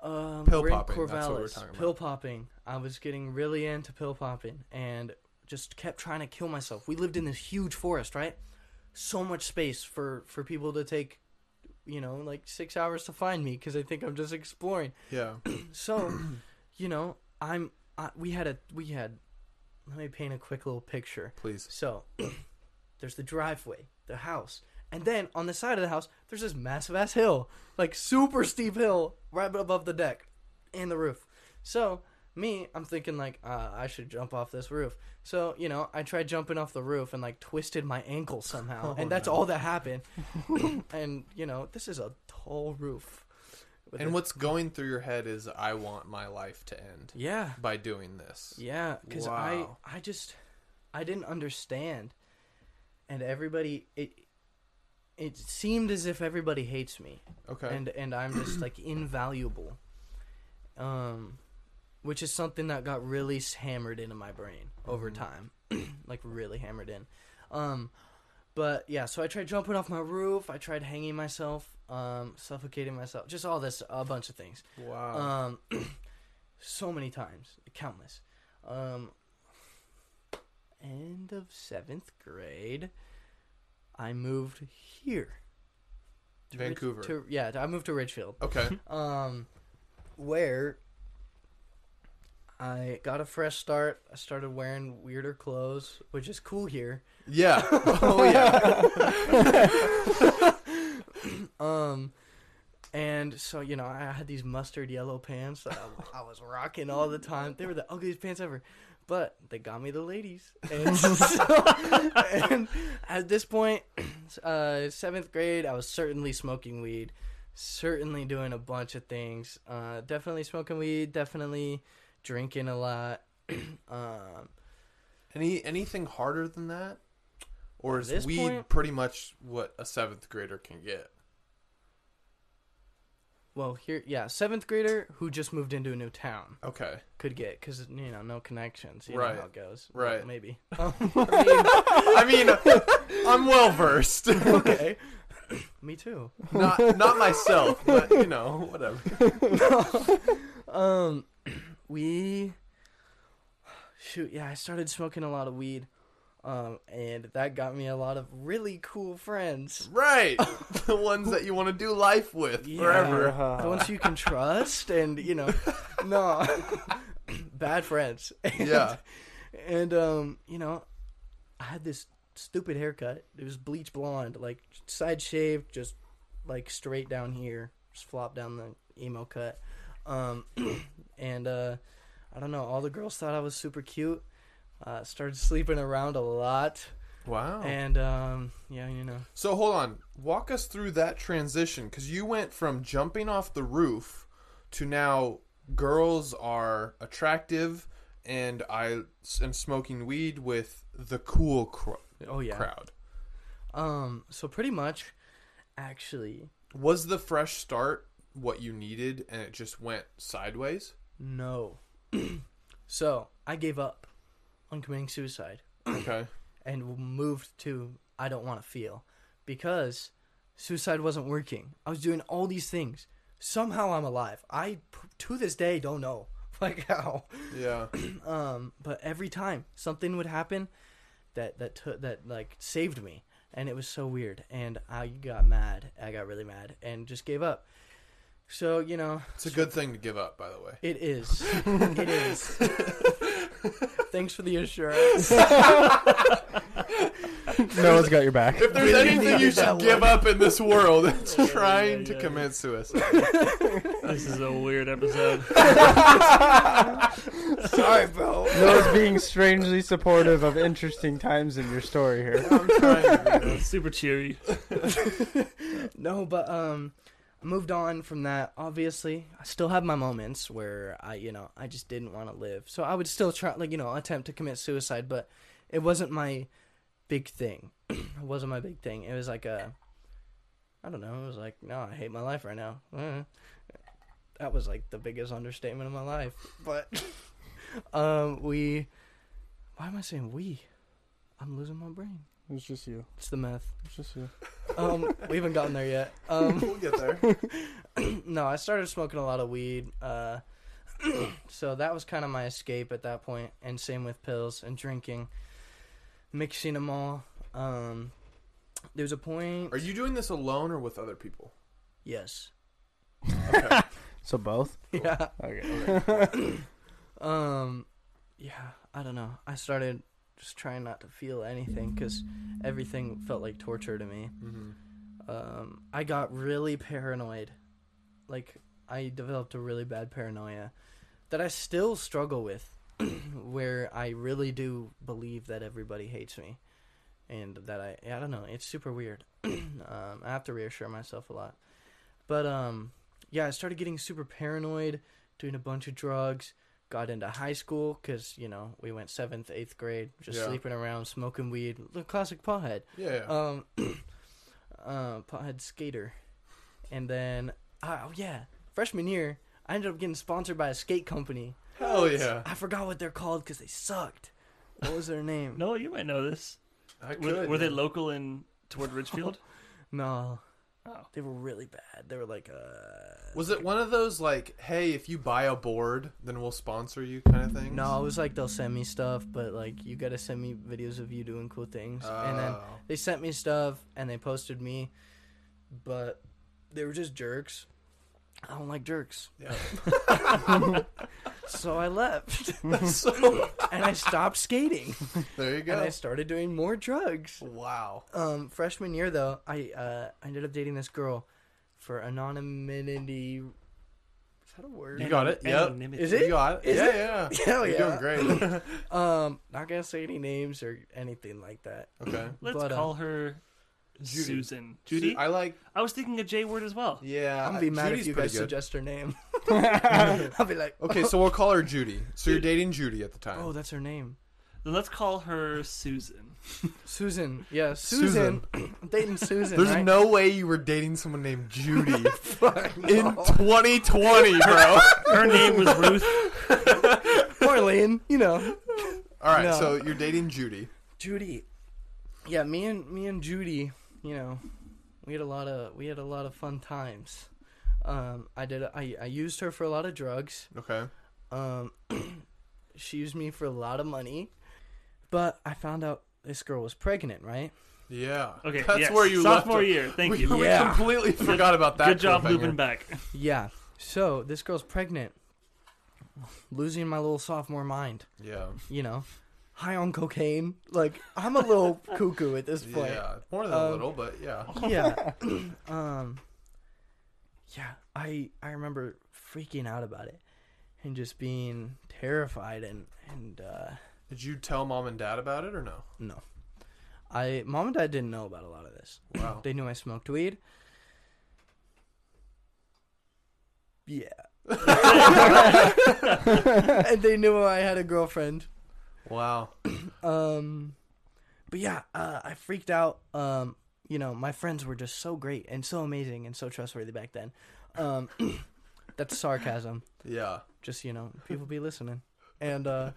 um Pill popping, that's what we're Corvallis. talking about. pill popping i was getting really into pill popping and just kept trying to kill myself we lived in this huge forest right so much space for for people to take you know like six hours to find me because i think i'm just exploring Yeah. so you know i'm I, we had a we had let me paint a quick little picture Please. so there's the driveway, the house, and then on the side of the house there's this massive ass hill, like super steep hill right above the deck and the roof. So me, I'm thinking like uh, I should jump off this roof. So you know I tried jumping off the roof and like twisted my ankle somehow, Oh, and that's no. all that happened. and you know this is a tall roof. And what's going through your head is, I want my life to end yeah by doing this. Yeah, because I I just I didn't understand, and everybody it it seemed as if everybody hates me, Okay. and and I'm just like invaluable, um, which is something that got really hammered into my brain over Mhm. time, like really hammered in, um. But yeah, so I tried jumping off my roof. I tried hanging myself, um, suffocating myself, just all this, a bunch of things wow. um, so many times, countless. Um, end of seventh grade, I moved here. to Vancouver. to, yeah, I moved to Ridgefield. Okay. Um, where I got a fresh start. I started wearing weirder clothes, which is cool here. Yeah. Oh yeah. Um, and so you know, I had these mustard yellow pants that I, I was rocking all the time. They were the ugliest pants ever, but they got me the ladies. And, so, and at this point, uh, seventh grade, I was certainly smoking weed, certainly doing a bunch of things. Uh, definitely smoking weed. Definitely drinking a lot. um, Any anything harder than that? Or At is this weed point- pretty much what a seventh grader can get? well, here, yeah, seventh grader who just moved into a new town. Okay. could get because you know no connections. You Right. know how it goes. Well, Right. maybe. Um, I mean, I'm well versed. okay. Me too. not not myself, but you know, whatever. Um, we shoot. Yeah, I started smoking a lot of weed. Um, and that got me a lot of really cool friends. Right. the ones that you want to do life with Yeah. forever. The ones you can trust, and you know, no, bad friends. And, Yeah. and um, you know, I had this stupid haircut. It was bleach blonde, like side shaved, just like straight down here, just flop down the emo cut. Um, and uh, I don't know. All the girls thought I was super cute. Uh, started sleeping around a lot, Wow. and um, yeah, you know. So hold on, walk us through that transition because you went from jumping off the roof to now girls are attractive and I am smoking weed with the cool Oh yeah. crowd. Um, so pretty much, actually, Was the fresh start what you needed and it just went sideways? no. so I gave up on committing suicide Okay. and moved to I don't want to feel because suicide wasn't working. I was doing all these things. Somehow I'm alive. I to this day don't know like how. yeah. Um, but every time something would happen that that took that like saved me, and it was so weird. And I got mad. I got really mad and just gave up. So you know, It's a good thing to give up, by the way. it is. it is. Thanks for the assurance. no one's got your back. If there's anything you should give up in this world, it's Yeah, trying yeah, to yeah. commit suicide. This is a weird episode. Sorry, bro. Noah's being strangely supportive of interesting times in your story here. I'm trying to be super cheery. No, but um, I moved on from that. Obviously, I still have my moments where I, you know, I just didn't want to live. So I would still try, like, you know, attempt to commit suicide, but it wasn't my big thing. it wasn't my big thing. It was like a, I don't know. It was like, no, I hate my life right now. Eh. That was like the biggest understatement of my life. But um, we, why am I saying we? I'm losing my brain. It's just you. It's the meth. It's just you. Um, we haven't gotten there yet. Um. We'll get there. no, I started smoking a lot of weed. Uh, so that was kind of my escape at that point, and same with pills and drinking, mixing them all. Um, there was a point. Are you doing this alone or with other people? Yes. Okay. So both? Yeah. Okay. Um, yeah. I don't know. I started just trying not to feel anything because everything felt like torture to me. hmm um, I got really paranoid. Like I developed a really bad paranoia that I still struggle with, where I really do believe that everybody hates me, and that I I don't know. It's super weird. um, I have to reassure myself a lot, but um, yeah, I started getting super paranoid, doing a bunch of drugs. Got into high school because you know we went seventh, eighth grade, just Yeah. sleeping around, smoking weed, the classic pothead Yeah. yeah. um uh pothead skater and then oh yeah freshman year i ended up getting sponsored by a skate company Hell yeah. i forgot what they're called because they sucked what was their name No, you might know this. I Were, could. were they local in toward Ridgefield? no Oh. They were really bad. They were like, uh. Was it one of those like, hey, if you buy a board, then we'll sponsor you kind of thing? No, it was like they'll send me stuff, but like you gotta send me videos of you doing cool things. and then Oh. they sent me stuff and they posted me, but they were just jerks. I don't like jerks. Yeah. So I left so and I stopped skating there you go. and. I started doing more drugs. Wow. Um, freshman year though, I uh I ended up dating this girl for anonymity. Is that a word? You got it. Yep. Anonymity. Is it? You got it. Is yeah, it? yeah. Hell You're yeah. doing great. Um, not gonna say any names or anything like that. okay. Let's But, uh, call her Judy. Susan. Judy? I like. I was thinking a J word as well. Yeah. I'm gonna be mad Judy's if you guys good. suggest her name. I'll be like, Okay, so we'll call her Judy. So you're dating Judy at the time. oh, that's her name. Then let's call her Susan. Susan. Yeah, Susan. I'm dating Susan. There's right? no way you were dating someone named Judy in 2020, bro. Her name was Ruth. Marlene, you know. All right, No. so you're dating Judy. Judy. Yeah, me and me and Judy, you know, we had a lot of we had a lot of fun times. Um, I did I I used her for a lot of drugs. Okay. Um, she used me for a lot of money, but I found out this girl was pregnant. Right? Yeah. Okay, That's yes. where you Sophomore left. year. Thank we, you. we Yeah. completely forgot about that. Good job cliffhanger. looping back. Yeah. So this girl's pregnant. Losing my little sophomore mind. Yeah. You know, high on cocaine. Like I'm a little cuckoo at this point. Yeah. More than a Um, little, but yeah. yeah. um yeah, I I remember freaking out about it and just being terrified and and uh Did you tell mom and dad about it or no? no. I mom and dad didn't know about a lot of this. Wow. They knew I smoked weed. Yeah. and they knew I had a girlfriend. Wow. Um, but yeah, uh, I freaked out. Um, you know, my friends were just so great and so amazing and so trustworthy back then. Um, that's sarcasm. Yeah. Just you know, people be listening. And uh,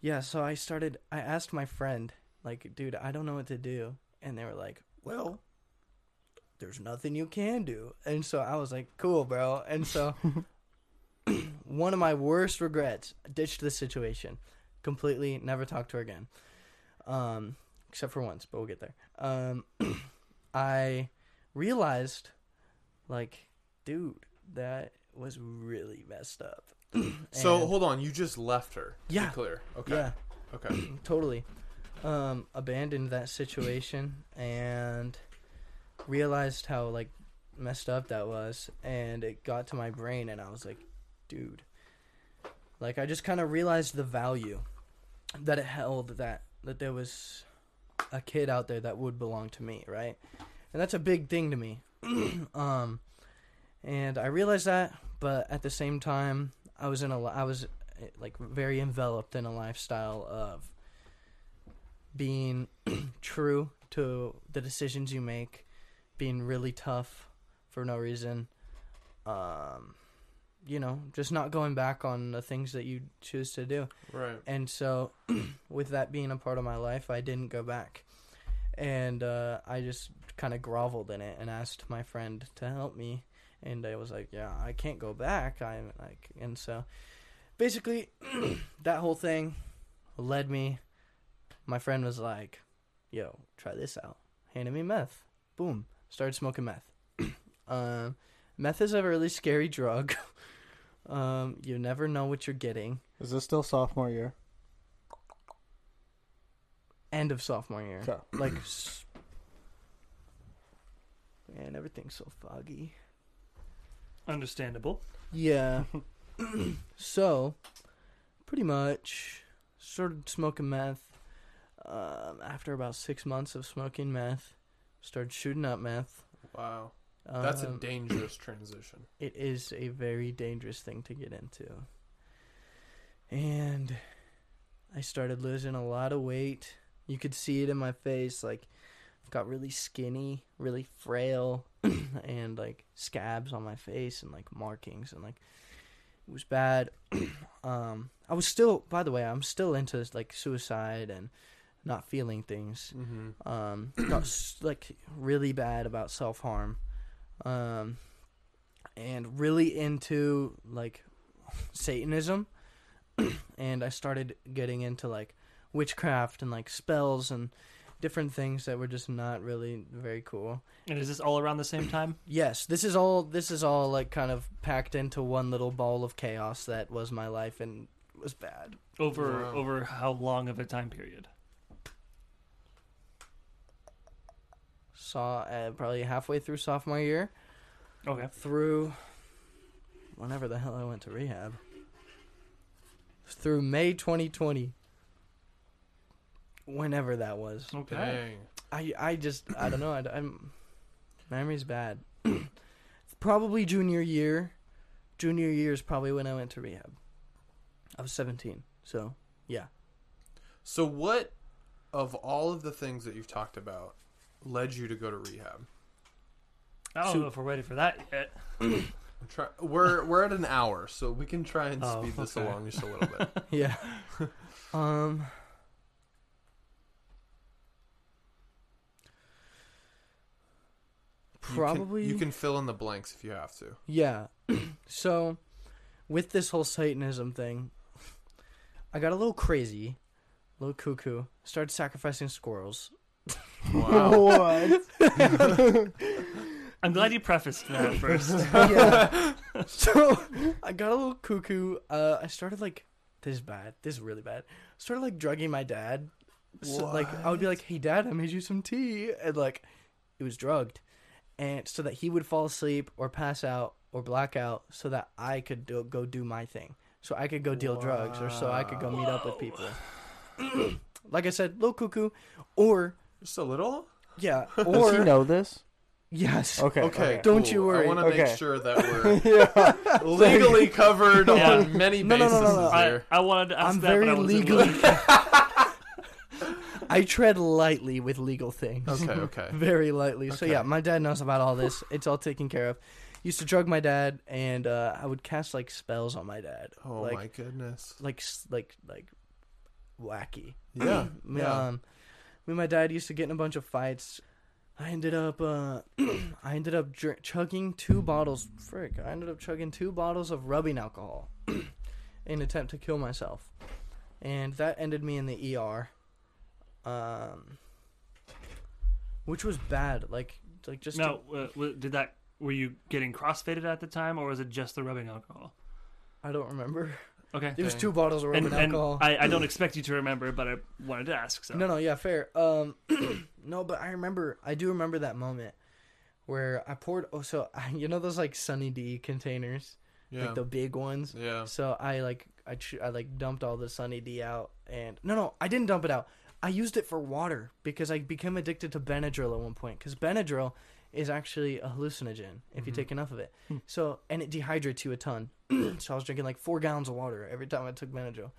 yeah, so I started. I asked my friend, like, dude, I don't know what to do, and they were like, well. There's nothing you can do. And so I was like, cool, bro. And so one of my worst regrets, ditched the situation. Completely never talked to her again. Um, except for once, but we'll get there. Um, I realized, like, dude, that was really messed up. So hold on, you just left her. Yeah. clear. Okay. yeah, Okay. totally. Um, abandoned that situation and realized how like messed up that was, and it got to my brain, and I was like, dude, like I just kind of realized the value that it held that that there was a kid out there that would belong to me, right? And that's a big thing to me. um, and I realized that, but at the same time, I was in a I was eh, like very enveloped in a lifestyle of being true to the decisions you make, being really tough for no reason. Um, you know, just not going back on the things that you choose to do. Right. And so, with that being a part of my life, I didn't go back. And uh, I just kind of groveled in it and asked my friend to help me. And I was like, "Yeah, I can't go back." I'm like, and so, basically, that whole thing led me. My friend was like, "Yo, try this out." Handed me meth. Boom. Started smoking meth. um, meth is a really scary drug. Um, you never know what you're getting. Is this still sophomore year? end of sophomore year. Okay. Like, man, everything's so foggy. Understandable. Yeah. so, pretty much, started smoking meth. Um, after about six months of smoking meth, started shooting up meth. Wow. That's a Um, dangerous transition. it is a very dangerous thing to get into. And I started losing a lot of weight. You could see it in my face. Like, I've got really skinny, really frail, and like scabs on my face and like markings. And like, it was bad. um, I was still, by the way, I'm still into like suicide and not feeling things. Mm-hmm. Um, like really bad about self harm, um, and really into like Satanism, and I started getting into like witchcraft and like spells and different things that were just not really very cool. And is this all around the same time? Yes, this is all this is all like kind of packed into one little ball of chaos that was my life and was bad. Over Wow. over how long of a time period? Saw uh, probably halfway through sophomore year Okay. through whenever the hell I went to rehab. Through May 2020. Whenever that was. Okay. Dang. I I just I don't know. I, am memory's bad. probably junior year. Junior year is probably when I went to rehab. I was 17. So, yeah. So, what of all of the things that you've talked about led you to go to rehab? I don't So- know if we're ready for that yet. Try- we're we're at an hour, so we can try and Oh, speed this okay. along just a little bit. Yeah. um You can- Probably you can fill in the blanks if you have to. Yeah. so with this whole Satanism thing, I got a little crazy, a little cuckoo, started sacrificing squirrels. Wow. what? I'm glad you prefaced that first. yeah. so I got a little cuckoo. Uh, I started like this is bad. This is really bad. Started like drugging my dad. So like I would be like, "Hey dad, I made you some tea," and like it was drugged, and so that he would fall asleep or pass out or black out, so that I could do, go do my thing. So I could go deal drugs, or so I could go meet up with people. like I said, little cuckoo, or Just a little. yeah, Does he know this? yes. Okay. Okay. Don't cool. you worry. I want to Okay. make sure that we're legally covered Yeah. on many No, no, bases no, no, no. I, here. I wanted to ask I'm that, very but I legally. I tread lightly with legal things. Okay. Okay. Very lightly. So yeah, my dad knows about all this. It's all taken care of. Used to drug my dad, and uh, I would cast like spells on my dad. Oh like, my goodness. Like like like wacky. Yeah. Me- yeah. Um, me and my dad used to get in a bunch of fights. I ended up uh, I ended up dr- chugging two bottles. Frick! I ended up chugging two bottles of rubbing alcohol in an attempt to kill myself, and that ended me in the ER. Um, which was bad. Like like just to- No, uh, w- did that? Were you getting crossfaded at the time, or was it just the rubbing alcohol? I don't remember. Okay. It was two bottles of And, and alcohol. I, I don't expect you to remember, but I wanted to ask. So No, no, yeah, fair. Um, no, but I remember, I do remember that moment where I poured. Oh, so you know those like Sunny D containers, Yeah. like the big ones. yeah. So I like I I like dumped all the Sunny D out, and no, no, I didn't dump it out. I used it for water because I became addicted to Benadryl at one point. Because Benadryl is actually a hallucinogen if you Mhm. take enough of it. Hmm. So and it dehydrates you a ton. so I was drinking like four gallons of water every time I took Benadryl.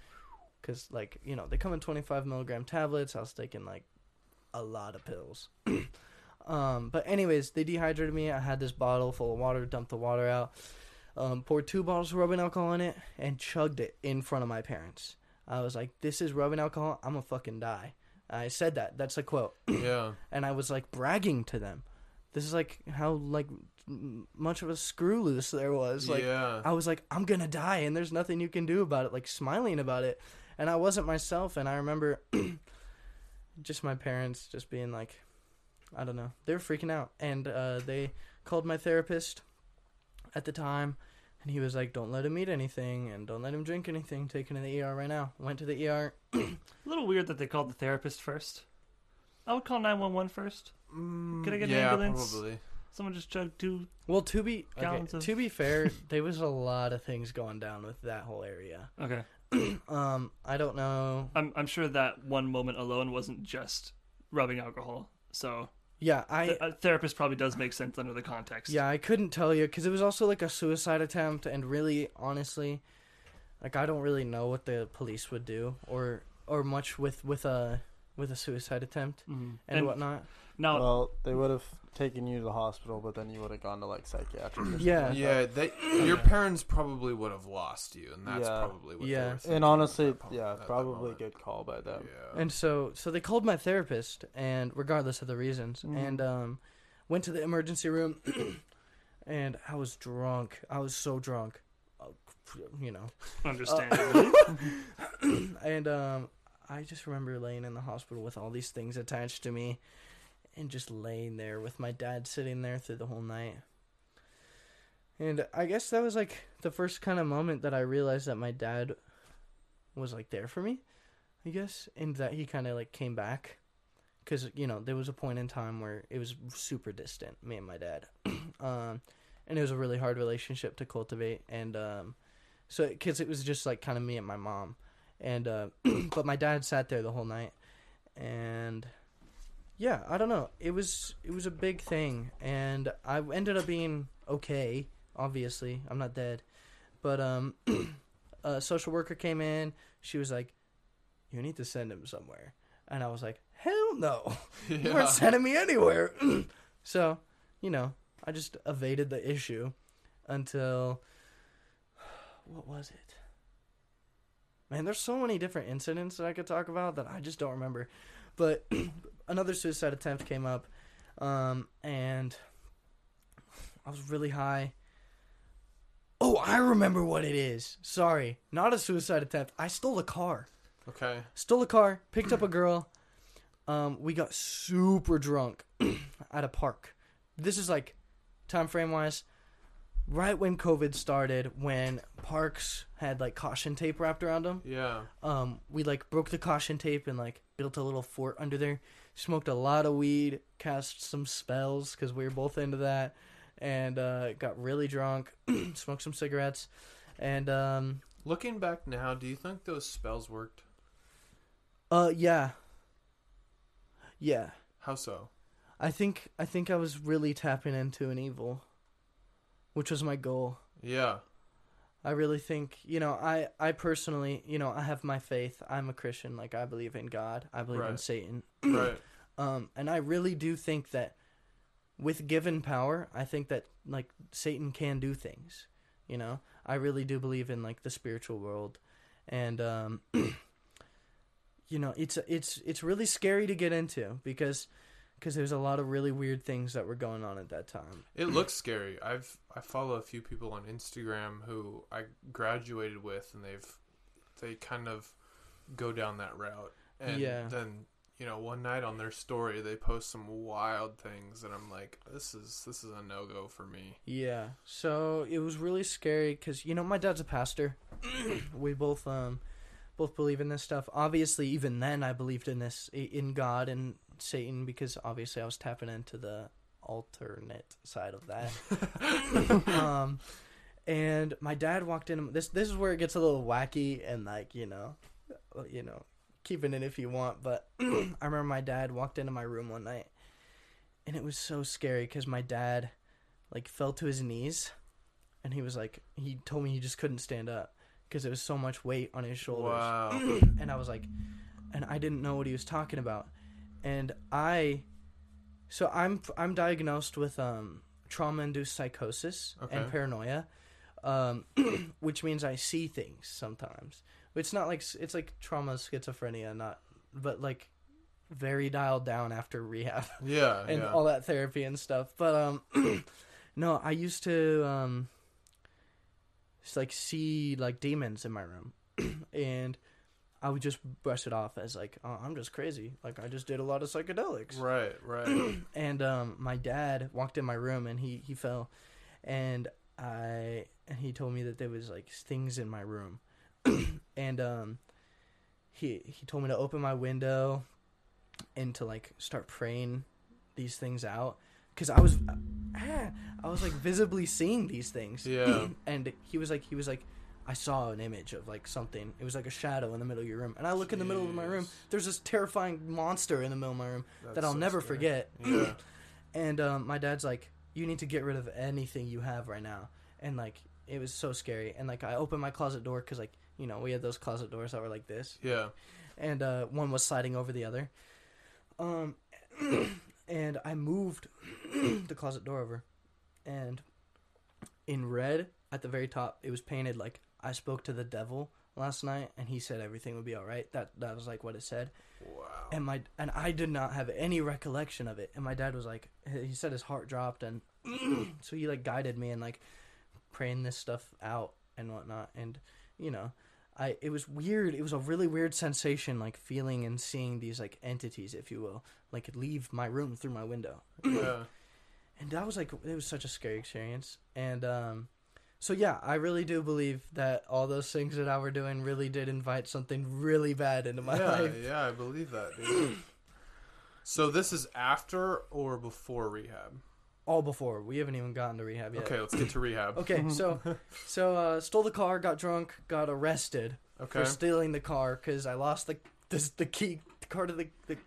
Because like you know they come in twenty five milligram tablets. I was taking like a lot of pills. um, but anyways, they dehydrated me. I had this bottle full of water. Dumped the water out. Um, poured two bottles of rubbing alcohol in it and chugged it in front of my parents. I was like, "This is rubbing alcohol. I'm gonna fucking die." I said that. That's a quote, Yeah. and I was like bragging to them. This is like how like much of a screw loose there was. Like yeah. I was like, I'm gonna die, and there's nothing you can do about it. Like smiling about it, and I wasn't myself. And I remember just my parents just being like, I don't know, they were freaking out, and uh, they called my therapist at the time, and he was like, "Don't let him eat anything, and don't let him drink anything. Take him to the ER right now." Went to the ER. a little weird that they called the therapist first. I would call 911 first. Mm, Could I get an yeah, ambulance? probably. Someone just chugged two. Well, to be okay, of- to be fair, there was a lot of things going down with that whole area. Okay. Um, I don't know. I'm I'm sure that one moment alone wasn't just rubbing alcohol. So Yeah, I th- a therapist probably does make sense under the context. Yeah, I couldn't tell you because it was also like a suicide attempt, and really, honestly, like I don't really know what the police would do, or or much with with a with a suicide attempt Mhm. and, And whatnot. No, Well, they would have taken you to the hospital, but then you would have gone to like psychiatric. or Yeah. Yeah, they, your parents probably would have lost you, and that's Yeah. probably what Yeah. they were And honestly, at that po- yeah, that probably a moment. good call by them. Yeah. And so so they called my therapist and regardless of the reasons Mhm. and um went to the emergency room and I was drunk. I was so drunk. Uh, You know. understandably, and um I just remember laying in the hospital with all these things attached to me and just laying there with my dad sitting there through the whole night. And I guess that was like the first kind of moment that I realized that my dad was like there for me, I guess, and that he kind of like came back cuz you know, there was a point in time where it was super distant, me and my dad. um and it was a really hard relationship to cultivate and um so cuz it was just like kind of me and my mom and uh but my dad sat there the whole night. And yeah i don't know. It was it was a big thing. And i ended up being okay obviously. I'm not dead. But um a social worker came in. She was like you need to send him somewhere. And i was like hell no. You Yeah. weren't sending me anywhere. So you know i just evaded the issue until what was it Man, there's so many different incidents that I could talk about that I just don't remember. But another suicide attempt came up, um, and I was really high. Oh, I remember what it is. Sorry, not a suicide attempt. I stole a car. Okay. Stole a car, picked up a girl. Um, we got super drunk at a park. This is like time frame wise, right when COVID started, when parks had like caution tape wrapped around them. Yeah. Um, we like broke the caution tape and like built a little fort under there. Smoked a lot of weed, cast some spells because we were both into that, and uh, got really drunk. smoked some cigarettes, and um, Looking back now, do you think those spells worked? uh, yeah, yeah. How so? I think I think I was really tapping into an evil, which was my goal. Yeah. I really think, you know, I I personally, you know, I have my faith. I'm a Christian, like I believe in God. I believe in Satan. right. Um and I really do think that with given power, I think that like Satan can do things, you know? I really do believe in like the spiritual world and um you know, it's it's it's really scary to get into because because there's a lot of really weird things that were going on at that time. It looks scary. I've I follow a few people on Instagram who I graduated with, and they've they kind of go down that route. And Yeah. then you know, one night on their story, they post some wild things, and I'm like, this is this is a no go for me. Yeah. So it was really scary because you know my dad's a pastor. we both um both believe in this stuff. Obviously, even then I believed in this in God and Satan because obviously I was tapping into the alternate side of that. um, and my dad walked in. This this is where it gets a little wacky and like you know, uh, you know, keeping it if you want. But I remember my dad walked into my room one night, and it was so scary because my dad like fell to his knees, and he was like he told me he just couldn't stand up because there was so much weight on his shoulders Wow. and I was like, and I didn't know what he was talking about, and I, so I'm I'm diagnosed with um trauma-induced psychosis and paranoia, um, which means I see things sometimes. It's not like it's like trauma schizophrenia, not but like very dialed down after rehab Yeah. and yeah. all that therapy and stuff. But um, no, I used to um, just like see like demons in my room, and I would just brush it off as like, oh, I'm just crazy. Like I just did a lot of psychedelics. right. Right. And um, my dad walked in my room and he he fell, and I and he told me that there was like things in my room, and um, he he told me to open my window, and to like start praying these things out because I was ah, I was like visibly seeing these things. Yeah. and he was like he was like I saw an image of like something. It was like a shadow in the middle of your room. And I look in the middle of my room. There's this terrifying monster in the middle of my room that I'll so never scary. forget. Yeah. And um, my dad's like, "You need to get rid of anything you have right now." And like, it was so scary. And like, I opened my closet door because like, you know, we had those closet doors that were like this. Yeah. and uh, one was sliding over the other. Um, and I moved the closet door over, and in red at the very top, it was painted like I spoke to the devil last night, and he said everything would be all right. That that was like what it said Wow. and my and I did not have any recollection of it. And my dad was like, he said his heart dropped, and so he like guided me and like praying this stuff out and whatnot. And you know, I it was weird. It was a really weird sensation, like feeling and seeing these like entities, if you will, like leave my room through my window. yeah. And that was like it was such a scary experience. And um, so yeah, I really do believe that all those things that I were doing really did invite something really bad into my yeah, life. yeah, I believe that, dude. so this is after or before rehab? All before we haven't even gotten to rehab yet. Okay, let's get to rehab. Okay, so so uh, stole the car, got drunk, got arrested Okay. for stealing the car because I lost the this, the key the car to the the,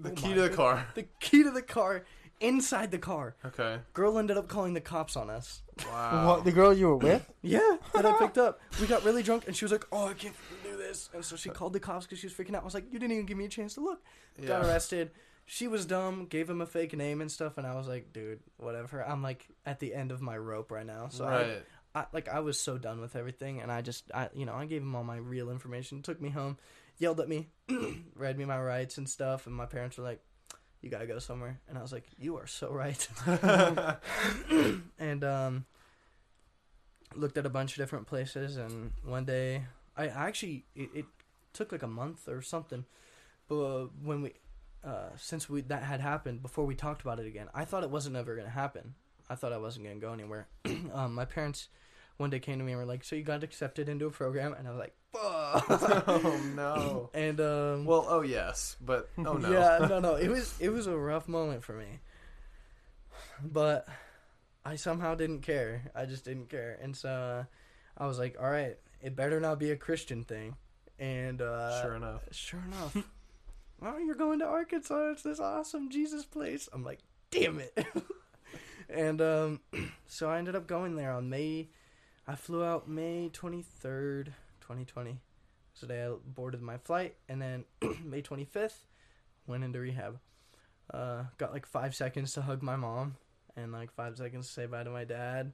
The oh key my to the God. car. the key to the car inside the car. Okay. Girl ended up calling the cops on us. Wow. What the girl you were with? Yeah, that I picked up. We got really drunk and she was like, "Oh, I can't do this," and so she called the cops because she was freaking out. I was like, "You didn't even give me a chance to look." Got arrested. She was dumb, gave him a fake name and stuff, and I was like, "Dude, whatever." I'm like at the end of my rope right now, so I right. I, like I was so done with everything, and I just, I, you know, I gave him all my real information. Took me home, yelled at me, read me my rights and stuff, and my parents were like, "You gotta go somewhere," and I was like, "You are so right." and um, looked at a bunch of different places, and one day, I, actually, it, it took like a month or something, but when we, uh, since we that had happened before we talked about it again, I thought it wasn't ever gonna happen. I thought I wasn't gonna go anywhere. um, my parents one day came to me and were like, "So you got accepted into a program?" And I was like, "Fuck." oh no. and um, Well, oh yes, but oh no. yeah, no, no, it was it was a rough moment for me, but I somehow didn't care. I just didn't care, and so uh, I was like, "All right, it better not be a Christian thing." And uh, Sure enough. Sure enough. oh, you're going to Arkansas. It's this awesome Jesus place. I'm like, damn it. and um, so I ended up going there on May. I flew out May 23rd, 2020. So the day I boarded my flight. And then May 25th, went into rehab. Uh, got like five seconds to hug my mom and like five seconds to say bye to my dad.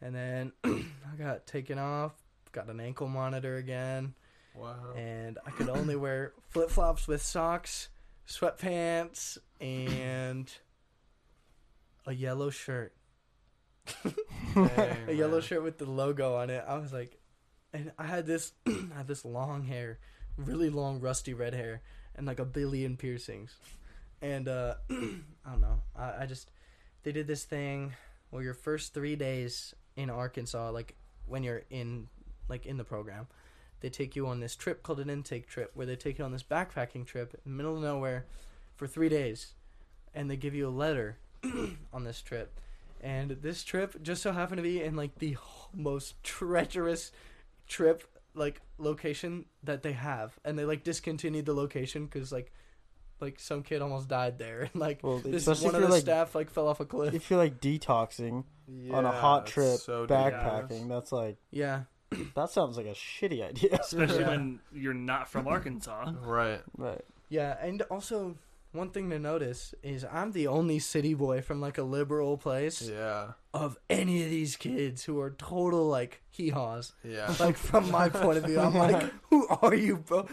And then I got taken off, got an ankle monitor again Wow. and I could only wear flip flops with socks, sweatpants, and a yellow shirt. Dang, a yellow man. shirt with the logo on it. I was like, and I had this, I had this long hair, really long rusty red hair, and like a billion piercings. And uh, I don't know. I, I just they did this thing where your first three days in Arkansas, like when you're in like in the program, they take you on this trip called an intake trip, where they take you on this backpacking trip in the middle of nowhere for three days, and they give you a letter on this trip. And this trip just so happened to be in like the most treacherous trip like location that they have, and they like discontinued the location because like like some kid almost died there, and like Well, this one of the like staff like fell off a cliff. if you're like detoxing on a hot trip, so backpacking, dangerous. that's like Yeah, that sounds like a shitty idea. Especially Yeah. when you're not from Arkansas. Right. right. yeah, and also one thing to notice is I'm the only city boy from like a liberal place Yeah. of any of these kids who are total like hee haws. Yeah. like from my point of view i'm like who are you bro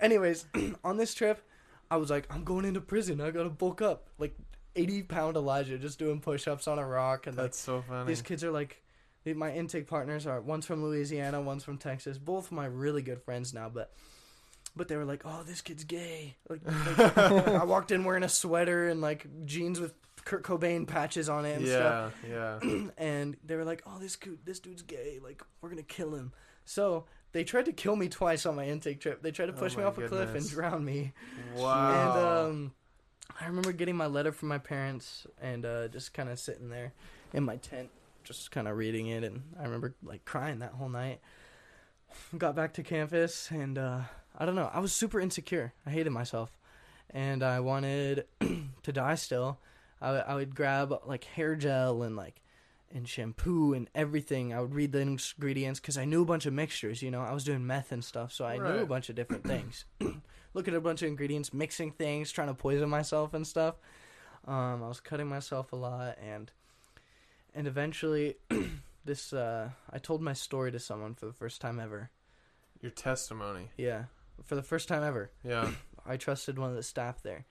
anyways on this trip i was like i'm going into prison i gotta bulk up like 80 pound elijah just doing push-ups on a rock and like That's so funny. these kids are like my intake partners are one's from louisiana one's from texas both my really good friends now but but they were like oh this kid's gay like, like i walked in wearing a sweater and like jeans with kurt cobain patches on it and stuff yeah. Yeah. and they were like, "Oh, this dude, this dude's gay. Like, we're gonna kill him." So they tried to kill me twice on my intake trip. They tried to Oh push me my off a cliff and drown me. Wow. And um, I remember getting my letter from my parents and uh, just kind of sitting there in my tent, just kind of reading it. And I remember like crying that whole night. Got back to campus and uh, I don't know. I was super insecure. I hated myself, and I wanted to die still. I, would- I would grab like hair gel and like and shampoo and everything. I would read the ingredients because I knew a bunch of mixtures. You know, I was doing meth and stuff, so I knew a bunch of different things. looking at a bunch of ingredients, mixing things, trying to poison myself and stuff. Um, I was cutting myself a lot, and and eventually, this uh, I told my story to someone for the first time ever. Your testimony. Yeah, for the first time ever. Yeah. I trusted one of the staff there.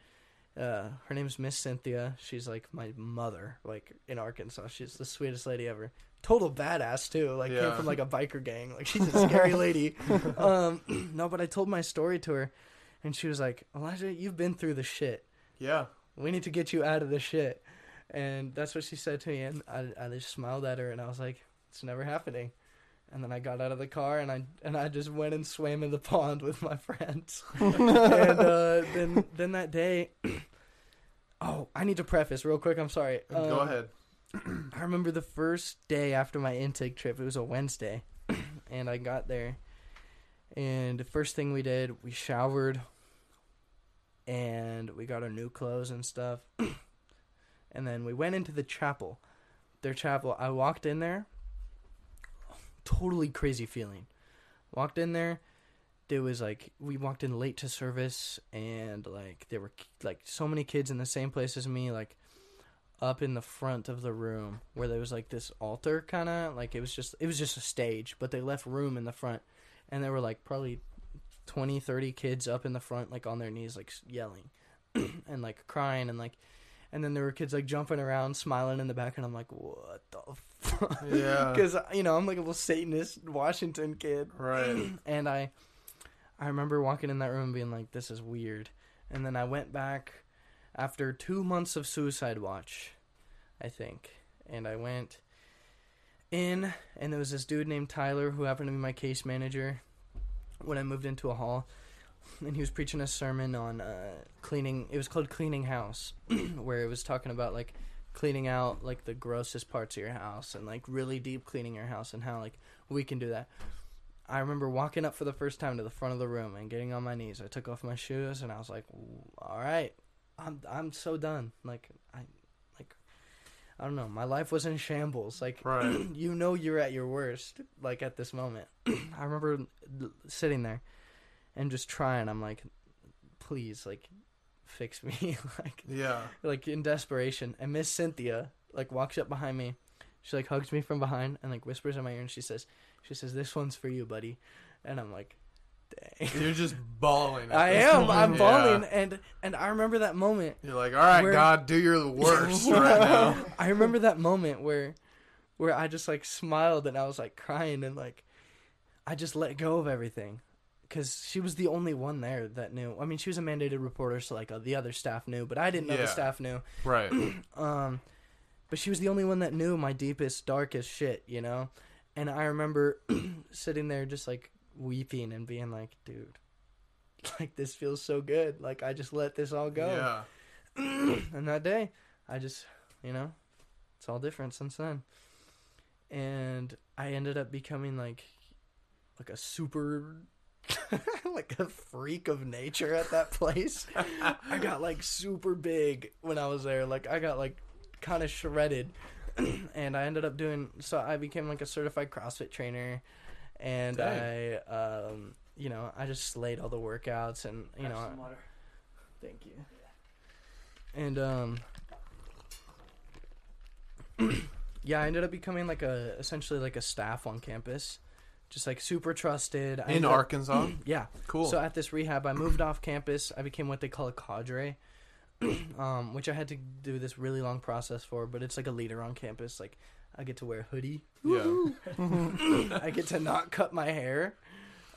Uh, her name's Miss Cynthia. She's like my mother, like in Arkansas. She's the sweetest lady ever. Total badass too. Like came from like a biker gang. Like she's a scary lady. Um, no, but I told my story to her, and she was like, "Elijah, you've been through the shit. Yeah. We need to get you out of the shit." And that's what she said to me, and I I just smiled at her, and I was like, "It's never happening." And then I got out of the car and I and I just went and swam in the pond with my friends. and uh, then then that day, oh, I need to preface real quick. I'm sorry. Go Um, ahead. I remember the first day after my intake trip. It was a Wednesday, and I got there, and the first thing we did, we showered, and we got our new clothes and stuff, and then we went into the chapel. Their chapel. I walked in there. Totally crazy feeling. Walked in there. There was like we walked in late to service, and like there were like so many kids in the same place as me. Like up in the front of the room where there was like this altar kind of like it was just it was just a stage but they left room in the front and there were like probably 20 30 kids up in the front like on their knees like yelling and like crying and like and then there were kids like jumping around smiling in the back and i'm like what the fuck Yeah. because you know i'm like a little satanist washington kid Right. and I I remember walking in that room being like, This is weird. And then I went back after two months of suicide watch, I think. And I went in and there was this dude named Tyler who happened to be my case manager when I moved into a hall. And he was preaching a sermon on uh, cleaning it was called Cleaning House, where it was talking about like cleaning out like the grossest parts of your house and like really deep cleaning your house and how like we can do that. I remember walking up for the first time to the front of the room and getting on my knees. I took off my shoes and I was like, "All right, I'm I'm so done." Like I, like I don't know. My life was in shambles. Like Right. you know, you're at your worst. Like at this moment, I remember sitting there and just trying. I'm like, "Please, like, fix me." like Yeah. like in desperation. And Miss Cynthia like walks up behind me. She like hugs me from behind and like whispers in my ear and she says, "She says this one's for you, buddy." And I'm like, "Dang." You're just bawling. at I am. point. I'm Yeah. bawling, and and I remember that moment. You're like, all right, Where- God, do your worst right now. I remember that moment where, where I just like smiled and I was like crying and like, I just let go of everything, because she was the only one there that knew. I mean, she was a mandated reporter, so like uh, the other staff knew, but I didn't know Yeah. the staff knew. Right. Um, but she was the only one that knew my deepest, darkest shit, you know? And I remember sitting there just like weeping and being like, dude, like this feels so good. Like I just let this all go. Yeah. and that day, I just, you know, it's all different since then. And I ended up becoming like, like a super, like a freak of nature at that place. I got like super big when I was there. Like I got like kind of shredded, and I ended up doing. So I became like a certified CrossFit trainer, and Dang. I, um, you know, I just slayed all the workouts, and you know, Thank you. And um yeah, I ended up becoming like a essentially like a staff on campus. Just like super trusted. I In Arkansas. Yeah. Cool. So at this rehab, I moved off campus. I became what they call a cadre, um, which I had to do this really long process for. But it's like a leader on campus. Like I get to wear a hoodie. yeah. I get to not cut my hair.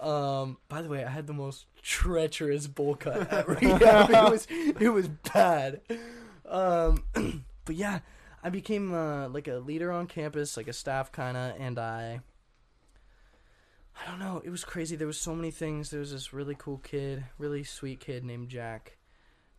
Um, by the way, I had the most treacherous bowl cut at rehab. it was it was bad. Um, but yeah, I became uh, like a leader on campus, like a staff kind of, and I. I don't know. It was crazy. There was so many things. There was this really cool kid, really sweet kid named Jack,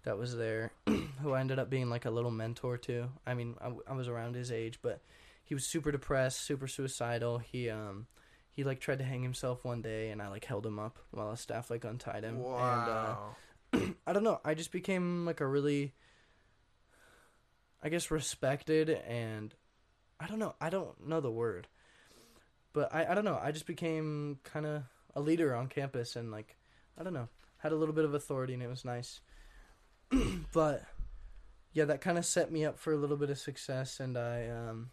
that was there, who I ended up being like a little mentor to. I mean, I was around his age, but he was super depressed, super suicidal. He um he like tried to hang himself one day and I like held him up while a staff like untied him. Wow. And uh I don't know, I just became like a really I guess respected and I don't know, I don't know the word. But I, I don't know, I just became kinda a leader on campus and like I don't know. had a little bit of authority and it was nice. but yeah, that kind of set me up for a little bit of success and I um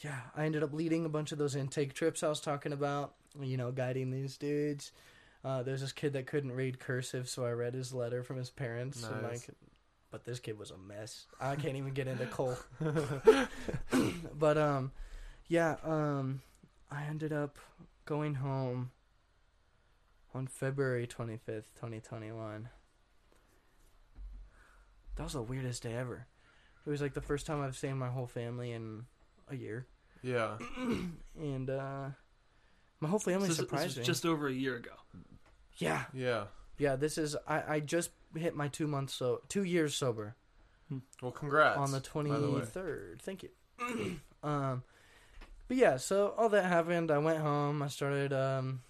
yeah, I ended up leading a bunch of those intake trips I was talking about, you know, guiding these dudes. Uh, there's this kid that couldn't read cursive, so I read his letter from his parents and like but this kid was a mess. I can't even get into Cole. but um yeah, um I ended up going home on February 25th, 2021. That was the weirdest day ever. It was like the first time I've seen my whole family in a year. Yeah. And uh my whole family This is- this surprised was me. just over a year ago. yeah. Yeah. Yeah, this is I I just hit my 2 months so 2 years sober. Well, congrats. on the by the way. 23rd. Thank you. um, but yeah, so all that happened. I went home. I started um,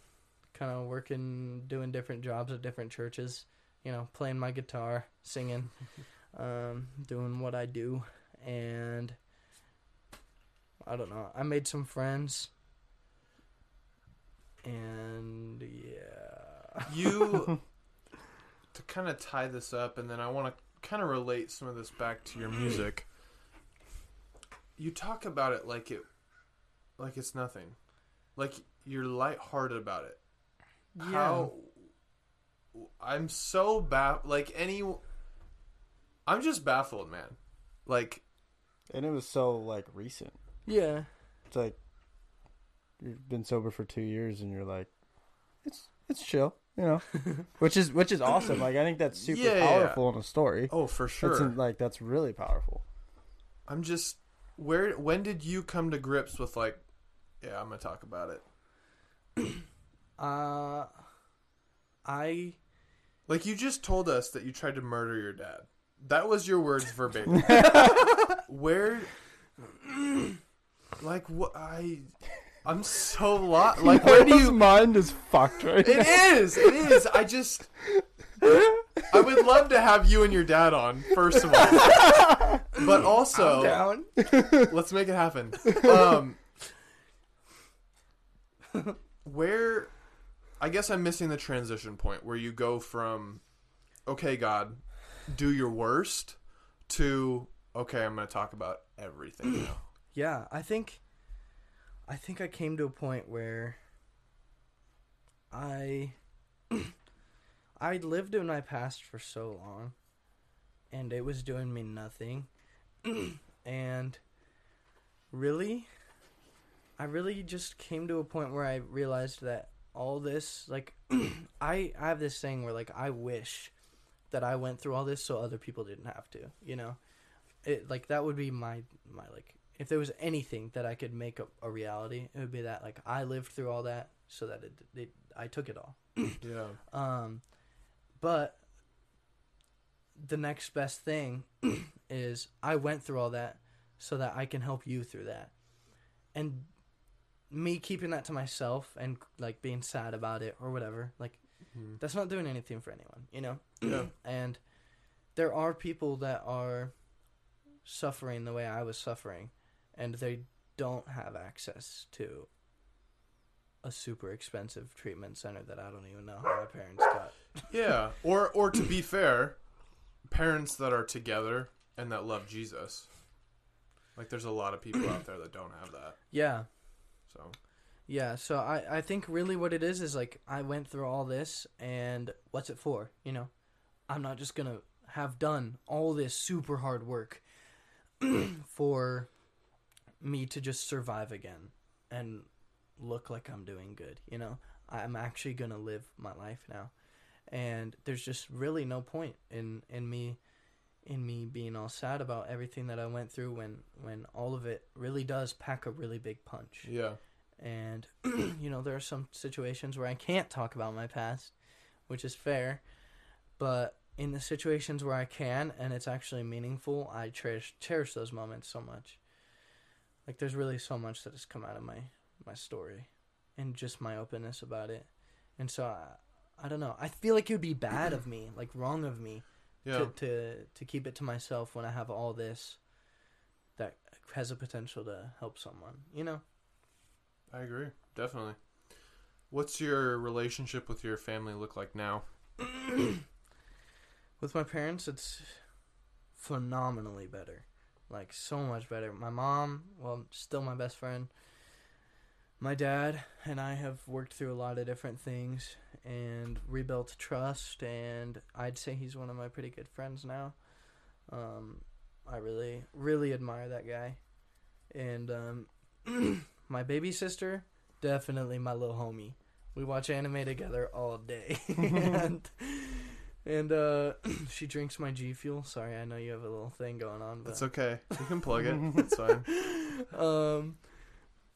kind of working, doing different jobs at different churches. You know, playing my guitar, singing, um, doing what I do, and I don't know. I made some friends, and yeah. You to kind of tie this up, and then I want to kind of relate some of this back to your music. You talk about it like it, like it's nothing, like you're lighthearted about it. How I'm so ba like any. I'm just baffled, man. Like And it was so like recent. Yeah. It's like you've been sober for two years and you're like, it's it's chill, you know, which is which is awesome. Like I think that's super Yeah, yeah, yeah. powerful in a story. oh, for sure. in- like that's really powerful. I'm just where when did you come to grips with like yeah, I'm going to talk about it. Uh, I Like you just told us that you tried to murder your dad. That was your words verbatim. where like what I I'm so lost. Like where do you mind is fucked right now. It is. It is. I just I would love to have you and your dad on first of all. But also down. Let's make it happen. Um, where, I guess I'm missing the transition point where you go from, okay, God, do your worst, to okay, I'm going to talk about everything now. Yeah, I think I think I came to a point where I I lived in my past for so long and it was doing me nothing. and really I really just came to a point where I realized that all this like I I have this thing where like I wish that I went through all this so other people didn't have to, you know. It like that would be my my like if there was anything that I could make a, a reality, it would be that like I lived through all that so that it, it I took it all. Yeah. Um, but the next best thing is I went through all that so that I can help you through that. And me keeping that to myself and like being sad about it or whatever, like Mhm. that's not doing anything for anyone, you know? Yeah. and there are people that are suffering the way I was suffering and they don't have access to a super expensive treatment center that I don't even know how my parents got. Yeah. Or, or to be fair, parents that are together and that love Jesus. Like, there's a lot of people out there that don't have that. Yeah. So, Yeah, so I, I think really what it is is like I went through all this and what's it for? You know, I'm not just gonna have done all this super hard work for me to just survive again and look like I'm doing good. You know, I'm actually gonna live my life now, and there's just really no point in in me in me being all sad about everything that I went through when when all of it really does pack a really big punch yeah. and you know there are some situations where I can't talk about my past, which is fair, but in the situations where I can and it's actually meaningful, I cherish cherish those moments so much. Like there's really so much that has come out of my my story, and just my openness about it, and so I, I don't know. I feel like it would be bad of me, like wrong of me, Yeah. to, to to keep it to myself when I have all this that has a potential to help someone. You know. I agree, definitely. What's your relationship with your family look like now? With my parents, it's phenomenally better. Like, so much better. My mom, well, still my best friend. My dad and I have worked through a lot of different things and rebuilt trust, and I'd say he's one of my pretty good friends now. Um, I really, really admire that guy. And um, my baby sister, definitely my little homie. We watch anime together all day. and and uh, she drinks my G Fuel. Sorry, I know you have a little thing going on, but That's okay. You can plug it. It's fine. um,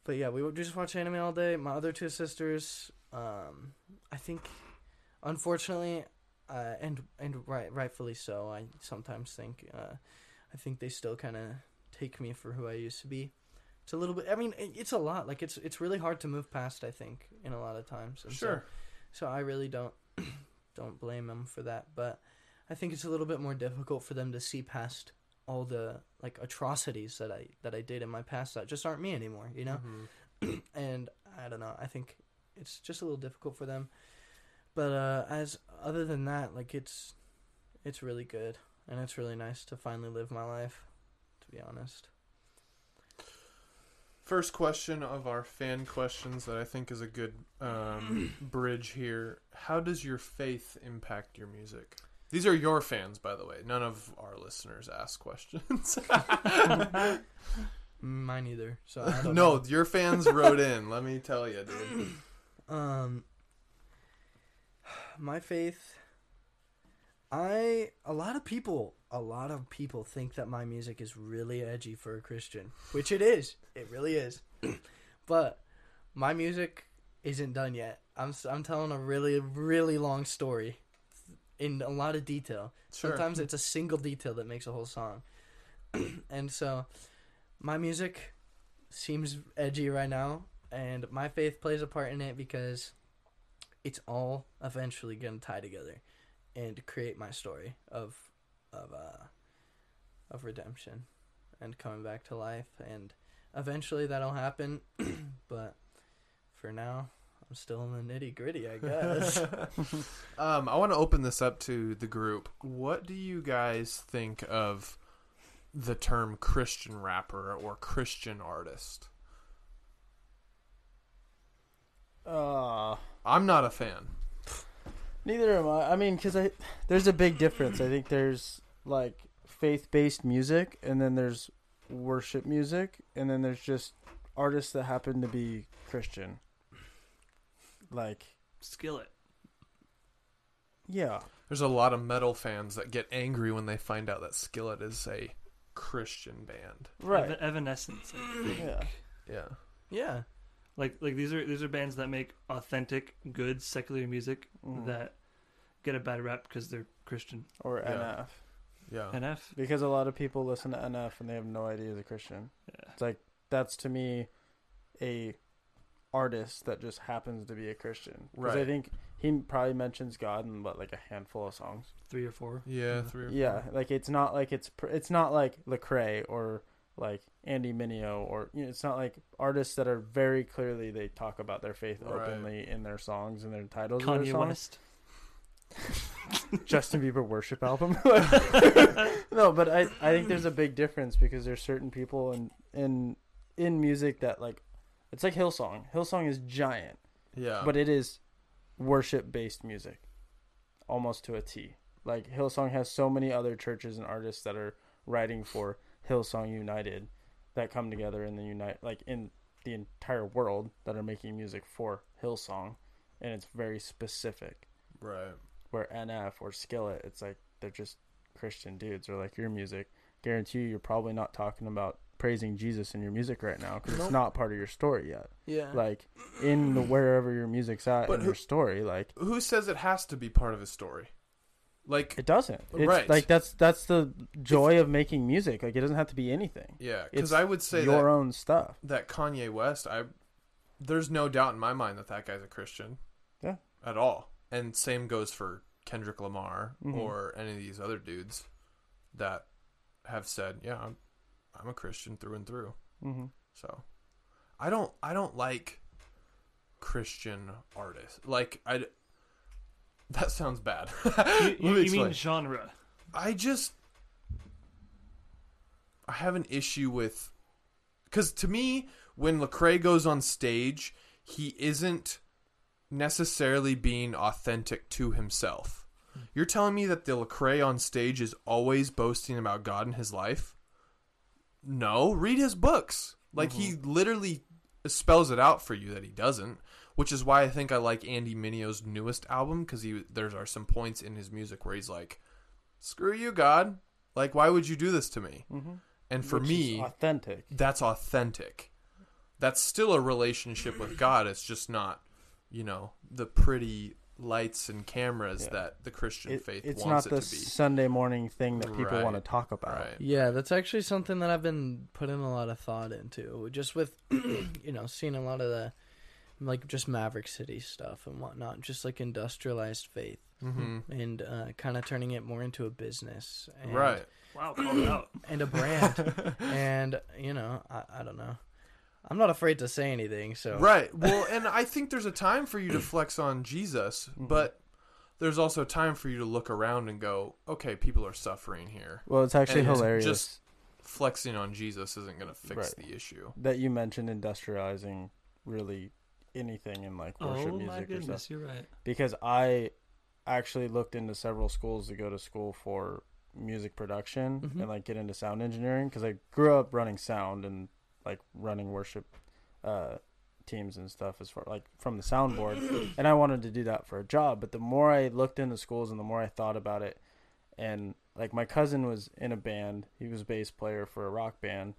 but yeah, we would just watch anime all day. My other two sisters, um, I think, unfortunately, uh, and and right rightfully so. I sometimes think, uh, I think they still kind of take me for who I used to be. It's a little bit. I mean, it- it's a lot. Like it's it's really hard to move past. I think in a lot of times. And so- Sure. so I really don't don't blame them for that, but I think it's a little bit more difficult for them to see past all the like atrocities that I that I did in my past that just aren't me anymore, you know? Mhm. and I don't know. I think it's just a little difficult for them. But uh as other than that, like it's it's really good and it's really nice to finally live my life, to be honest. First question of our fan questions that I think is a good um, bridge here. How does your faith impact your music? These are your fans, by the way. None of our listeners ask questions. Mine either. So I don't no, know. your fans wrote in. Let me tell you, dude. Um, my faith. I a lot of people, a lot of people think that my music is really edgy for a Christian, which it is. It really is. but my music isn't done yet. I'm I'm telling a really really long story in a lot of detail. Sure. Sometimes it's a single detail that makes a whole song. and so my music seems edgy right now and my faith plays a part in it because it's all eventually going to tie together and create my story of of uh of redemption and coming back to life and eventually that'll happen but for now I'm still in the nitty gritty I guess um, I want to open this up to the group. What do you guys think of the term Christian rapper or Christian artist? Uh, I'm not a fan. neither am I. I mean, because I there's a big difference. I think there's like faith-based music, and then there's worship music, and then there's just artists that happen to be Christian. Like, Skillet. yeah, There's a lot of metal fans that get angry when they find out that Skillet is a Christian band. right, Evan- Evanescence. I think. yeah. Yeah. yeah Like like these are these are bands that make authentic, good secular music Mhm. that get a bad rap because they're Christian. or Yeah. NF. Yeah. NF. Because a lot of people listen to NF and they have no idea he's a Christian. Yeah. It's like that's to me a artist that just happens to be a Christian. Because I think he probably mentions God in what like a handful of songs. Three or four. Yeah, three or Yeah, four. like it's not like it's pr- it's not like Lecrae or like Andy Mineo or you know it's not like artists that are very clearly they talk about their faith Right. openly in their songs and their titles of their Kanye songs. West. Justin Bieber worship album. no, but I I think there's a big difference because there's certain people in in in music that like it's like Hillsong. Hillsong is giant, Yeah. but it is worship based music, almost to a T. Like Hillsong has so many other churches and artists that are writing for Hillsong United that come together in the unite like in the entire world that are making music for Hillsong, and it's very specific right. where NF or Skillet, it's like they're just Christian dudes or like your music. Guarantee you, you're probably not talking about praising Jesus in your music right now because Nope. it's not part of your story yet. yeah Like in the wherever your music's at But in who- your story, like Who says it has to be part of his story? Like, it doesn't. It's Right. like that's that's the joy of making music. Like it doesn't have to be anything. yeah, because I would say your that, own stuff. that Kanye West, I there's no doubt in my mind that that guy's a Christian. Yeah. At all. And same goes for Kendrick Lamar Mhm. or any of these other dudes that have said, "Yeah, I'm, I'm a Christian through and through." hmm So, I don't I don't like Christian artists. Like I. That sounds bad. You, you, me you mean genre? I just I have an issue with because to me, when Lecrae goes on stage, he isn't necessarily being authentic to himself. You're telling me that the Lecrae on stage is always boasting about God in his life? No, read his books. Like he literally spells it out for you that he doesn't, which is why I think I like Andy Mineo's newest album because he there are some points in his music where he's like, "Screw you, God! Like, why would you do this to me?" Mm-hmm. And for Which me, authentic. that's authentic. That's still a relationship with God. It's just not, you know, the pretty lights and cameras Yeah. that the Christian It- faith it's wants not the it to be. Sunday morning thing that people Right. want to talk about. Right. Yeah, that's actually something that I've been putting a lot of thought into. Just with, you know, seeing a lot of the, like, just Maverick City stuff and whatnot, just like industrialized faith hmm and uh, kind of turning it more into a business. And, Right. Wow, call it out. And a brand. and, you know, I, I don't know. I'm not afraid to say anything, so. Right. Well, and I think there's a time for you to flex on Jesus, Mm-hmm. but there's also time for you to look around and go, okay, people are suffering here. Well, it's actually And hilarious just- Flexing on Jesus isn't going to fix Right. the issue. that you mentioned industrializing really anything in like worship Oh music my or stuff. goodness, you're right. because I actually looked into several schools to go to school for music production Mhm. and like get into sound engineering because I grew up running sound and like running worship uh, teams and stuff as far like from the soundboard and I wanted to do that for a job but the more I looked into schools and the more I thought about it and like my cousin was in a band he was a bass player for a rock band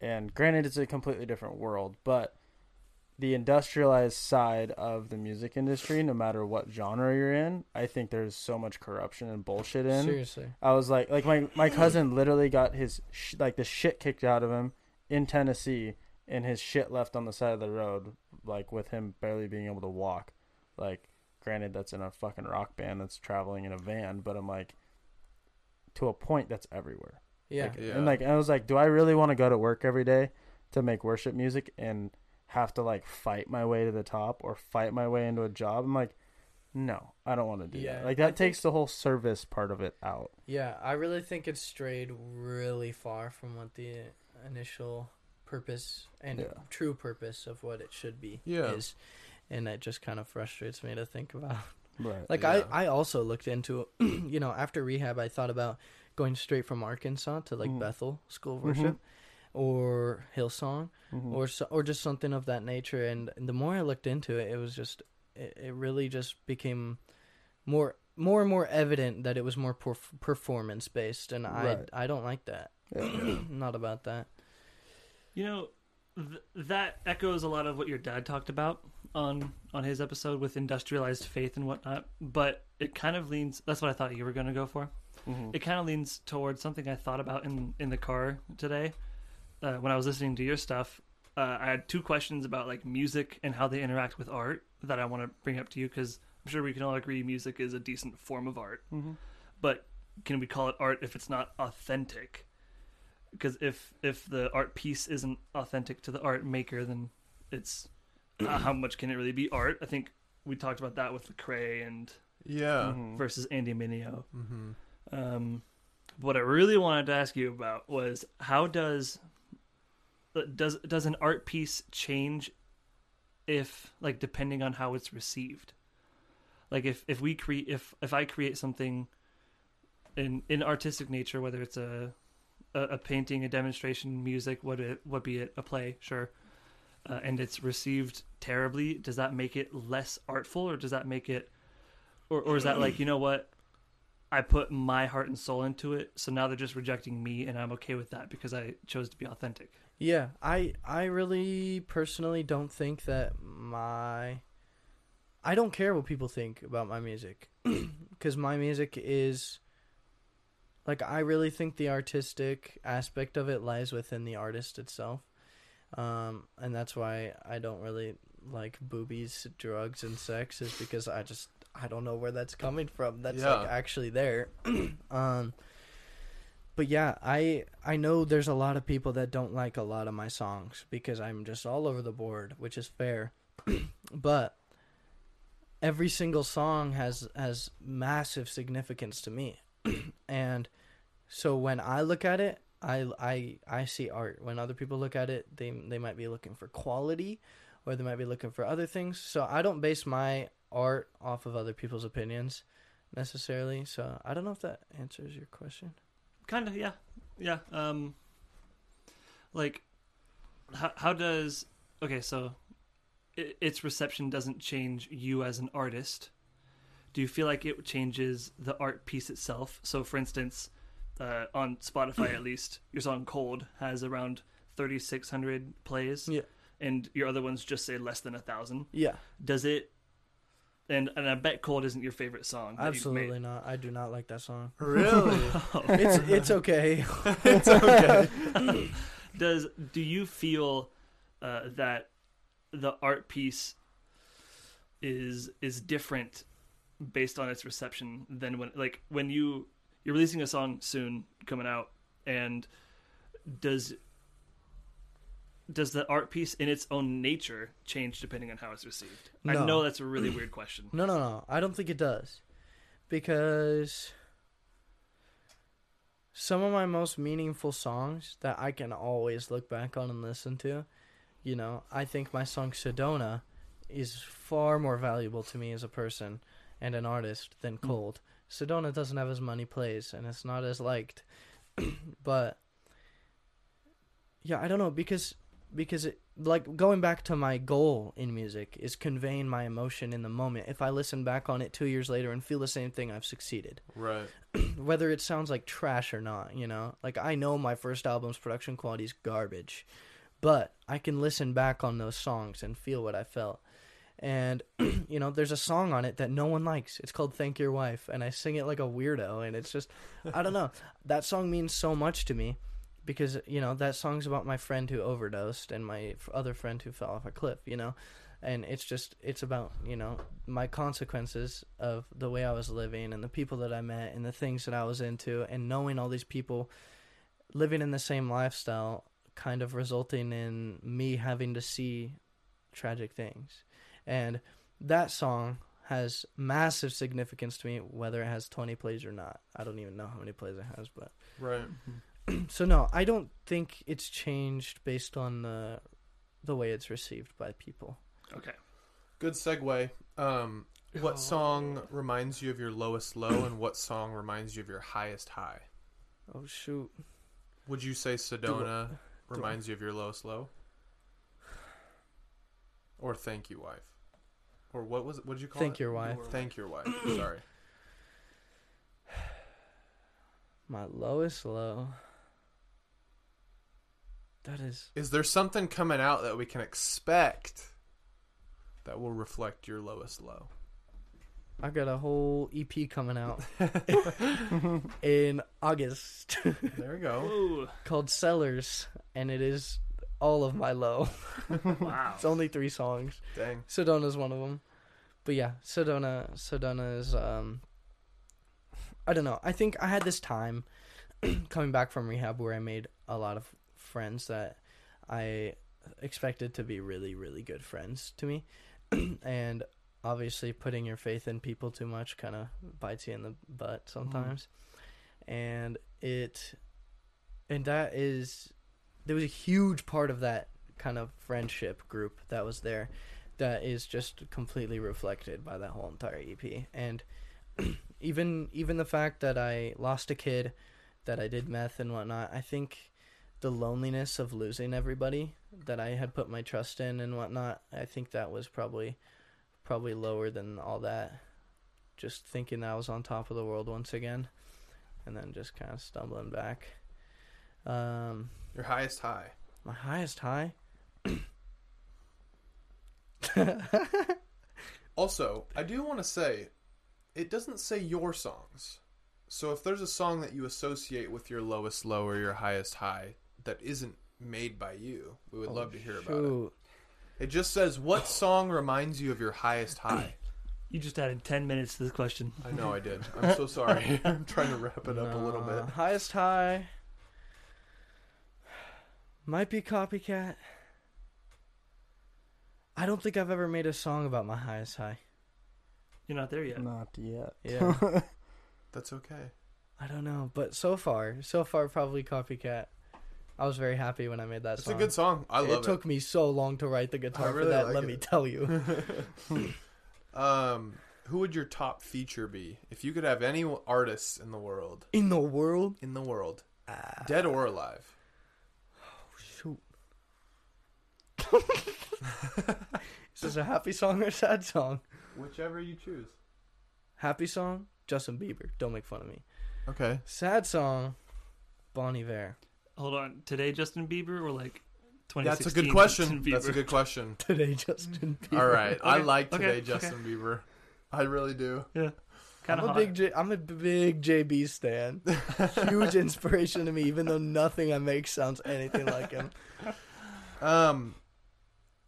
and granted it's a completely different world but the industrialized side of the music industry, no matter what genre you're in, I think there's so much corruption and bullshit in. Seriously. I was like, like my my cousin literally got his sh- like the shit kicked out of him in Tennessee, and his shit left on the side of the road, like with him barely being able to walk. Like, granted, that's in a fucking rock band that's traveling in a van, but I'm like, to a point, that's everywhere. Yeah. Like, Yeah. And like, I was like, do I really want to go to work every day to make worship music and have to like fight my way to the top or fight my way into a job? I'm like, no, I don't want to do Yeah, that. Like I that takes the whole service part of it out. Yeah, I really think it's strayed really far from what the initial purpose and Yeah. true purpose of what it should be Yeah. is. And it just kind of frustrates me to think about. Right. Like Yeah. I, I also looked into, you know, after rehab, I thought about going straight from Arkansas to like Mhm. Bethel School of Mhm. Worship or Hillsong Mhm. or so, or just something of that nature. And the more I looked into it, it was just it, it really just became more more and more evident that it was more perf- performance based, and Right. I I don't like that. Yeah. Not about that. You know, th- that echoes a lot of what your dad talked about on on his episode with industrialized faith and whatnot. But it kind of leans. That's what I thought you were going to go for. Mhm. It kind of leans towards something I thought about in in the car today uh, when I was listening to your stuff. Uh, I had two questions about like music and how they interact with art that I want to bring up to you because I'm sure we can all agree music is a decent form of art. Mhm. But can we call it art if it's not authentic? Because if if the art piece isn't authentic to the art maker, then it's uh, how much can it really be art? I think we talked about that with Lecrae and Yeah. Mhm. versus Andy Mineo. Mm-hmm. Um, what I really wanted to ask you about was how does uh, does does an art piece change if like depending on how it's received? Like if if we create if if I create something in in artistic nature, whether it's a a, a painting, a demonstration, music, what it what be it a play, sure. Uh, and it's received terribly, does that make it less artful or does that make it or or is that like, you know what? I put my heart and soul into it, so now they're just rejecting me, and I'm okay with that because I chose to be authentic. Yeah, I I really personally don't think that my I don't care what people think about my music because my music is like I really think the artistic aspect of it lies within the artist itself. Um and that's why I don't really like boobies, drugs and sex is because I just I don't know where that's coming from. That's like actually there. um but yeah, I I know there's a lot of people that don't like a lot of my songs because I'm just all over the board, which is fair. but every single song has has massive significance to me and so when i look at it I, I i see art when other people look at it they they might be looking for quality or they might be looking for other things so i don't base my art off of other people's opinions necessarily so i don't know if that answers your question Kind of, yeah, yeah. Um, like, how how does okay? So, its reception doesn't change you as an artist. Do you feel like it changes the art piece itself? So, for instance, uh, on Spotify at least, your song "Cold" has around thirty six hundred plays, Yeah. and your other ones just say less than a thousand. yeah Does it? And and I bet "Cold" isn't your favorite song. absolutely not i do not like that song Really? it's it's okay it's okay. does do you feel uh, that the art piece is is different based on its reception than when like when you you're releasing a song soon coming out and does does the art piece in its own nature change depending on how it's received i know that's a really weird question No, no, no. I don't think it does. Because some of my most meaningful songs that I can always look back on and listen to, you know, I think my song Sedona is far more valuable to me as a person and an artist than Hmm. Cold. Sedona doesn't have as many plays and it's not as liked. but yeah, I don't know because because it like going back to my goal in music is conveying my emotion in the moment. If I listen back on it 2 years later and feel the same thing, I've succeeded. right. Whether it sounds like trash or not, you know? Like I know my first album's production quality is garbage, but I can listen back on those songs and feel what I felt. And you know, there's a song on it that no one likes. It's called "Thank Your Wife," and I sing it like a weirdo. And it's just, I don't know. That song means so much to me because you know that song's about my friend who overdosed and my other friend who fell off a cliff. You know, and it's just it's about you know my consequences of the way I was living and the people that I met and the things that I was into and knowing all these people living in the same lifestyle kind of resulting in me having to see tragic things. And that song has massive significance to me whether it has 20 plays or not. I don't even know how many plays it has, but Right. so no, I don't think it's changed based on the the way it's received by people. okay Good segue. Um, what song reminds you of your lowest low, and what song reminds you of your highest high? Oh shoot. Would you say Sedona do reminds you of your lowest low? Or thank you, wife? Or what was it? What did you call it? Thank it? your wife. Thank your wife. Sorry. My lowest low. That is Is there something coming out that we can expect that will reflect your lowest low? I got a whole EP coming out in August There we go. Whoa. called Sellers and it is all of my low. wow It's only 3 songs. Dang. Sedona's one of them. But yeah, Sedona Sedona is um I don't know. I think I had this time coming back from rehab where I made a lot of friends that I expected to be really really good friends to me. and obviously putting your faith in people too much kind of bites you in the butt mm-hmm. sometimes. And it and that is there was a huge part of that kind of friendship group that was there that is just completely reflected by that whole entire EP. And even even the fact that I lost a kid, that I did meth and whatnot, I think the loneliness of losing everybody that I had put my trust in and whatnot, I think that was probably probably lower than all that. Just thinking I was on top of the world once again, and then just kind of stumbling back. Um, Your highest high. my highest high. Also, I do want to say, it doesn't say your songs. So if there's a song that you associate with your lowest low or your highest high that isn't made by you, we would love to hear about it. Shoot. It just says what song reminds you of your highest high. you just added 10 minutes to this question I know I did. I'm so sorry. I'm trying to wrap it up a little bit. Highest high might be copycat. I don't think I've ever made a song about my highest high. You're not there yet. Not yet. Yeah. That's okay. I don't know, but so far, so far, probably Copycat. I was very happy when I made that It's song. a good song. I love it. It took me so long to write the guitar really for that. like let it. me tell you. um, who would your top feature be if you could have any artists in the world? In the world, In the world, ah, dead or alive? Oh, shoot. Is this a happy song or a sad song? Whichever you choose. Happy song, Justin Bieber. Don't make fun of me. Okay. Sad song, Bon Iver. Hold on. Today, Justin Bieber or like 2016? That's a good question. That's a good question. Today, Justin Bieber. All right. I like today okay. Justin Bieber. I really do. Yeah. kind of. I'm of a big J- I'm a big JB stan. Huge inspiration to me, even though nothing I make sounds anything like him. Um,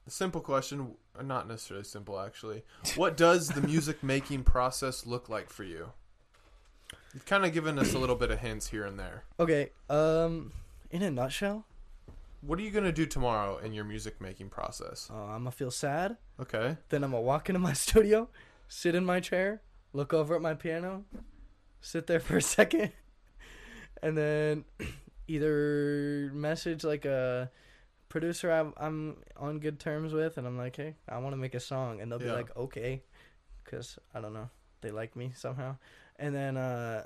simple question, not necessarily simple actually. What does the music making process look like for you? You've kind of given us a little bit of hints here and there. Okay, um, in a nutshell, What are you gonna do tomorrow in your music making process? uh, I'm gonna feel sad. Okay. Then I'm gonna walk into my studio, sit in my chair, look over at my piano, sit there for a second, and then either message like a producer I'm, I'm on good terms with, and I'm like, hey, I want to make a song, and they'll be like, okay, because I don't know, they like me somehow, and then uh,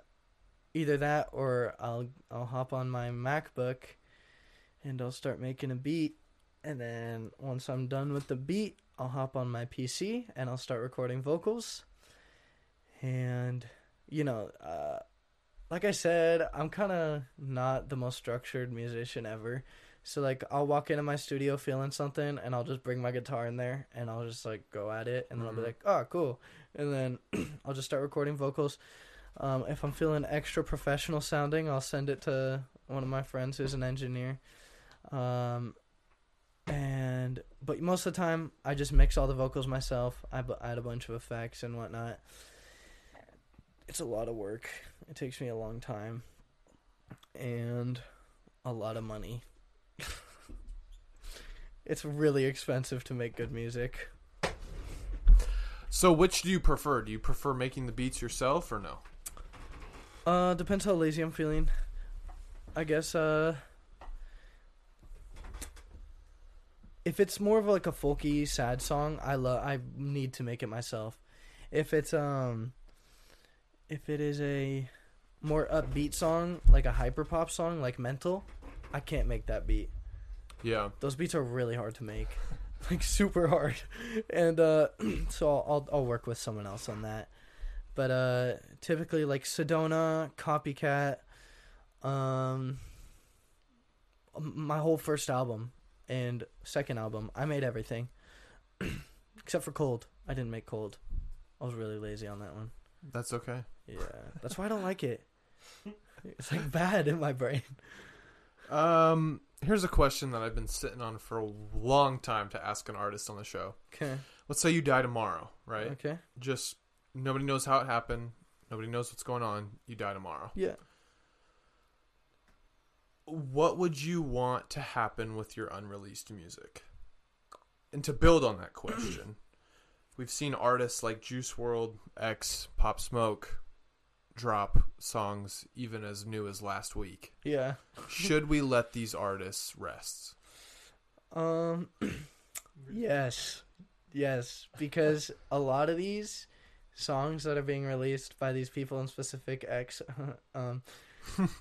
either that or I'll I'll hop on my MacBook, and I'll start making a beat. And then once I'm done with the beat, I'll hop on my PC and I'll start recording vocals. And, you know, uh, like I said, I'm kind of not the most structured musician ever. So, like, I'll walk into my studio feeling something and I'll just bring my guitar in there and I'll just, like, go at it. And then I'll be Mhm. like, oh, cool. And then I'll just start recording vocals. Um, if I'm feeling extra professional sounding, I'll send it to one of my friends who's an engineer. Um, and but most of the time I just mix all the vocals myself. I add a bunch of effects and whatnot. It's a lot of work. It takes me a long time and a lot of money. it's really expensive to make good music. So, which do you prefer? Do you prefer making the beats yourself or no? Uh, depends how lazy I'm feeling. I guess uh if it's more of like a folky sad song, I love I need to make it myself. If it's um if it is a more upbeat song, like a hyper pop song like Mental, I can't make that beat. Yeah. Those beats are really hard to make. Like super hard. And uh so I'll, I'll I'll work with someone else on that. But uh typically like Sedona, Copycat, um my whole first album and second album, I made everything. Except for Cold. I didn't make Cold. I was really lazy on that one. That's okay. Yeah. That's why I don't like it. It's like bad in my brain. Um, here's a question that I've been sitting on for a long time to ask an artist on the show. Okay. Let's say you die tomorrow, right? Okay. Just nobody knows how it happened. Nobody knows what's going on. You die tomorrow. Yeah. What would you want to happen with your unreleased music? And to build on that question, we've seen artists like Juice WRLD, X, Pop Smoke drop songs even as new as last week. Yeah. Should we let these artists rest? Um yes. Yes, because a lot of these songs that are being released by these people in specific X um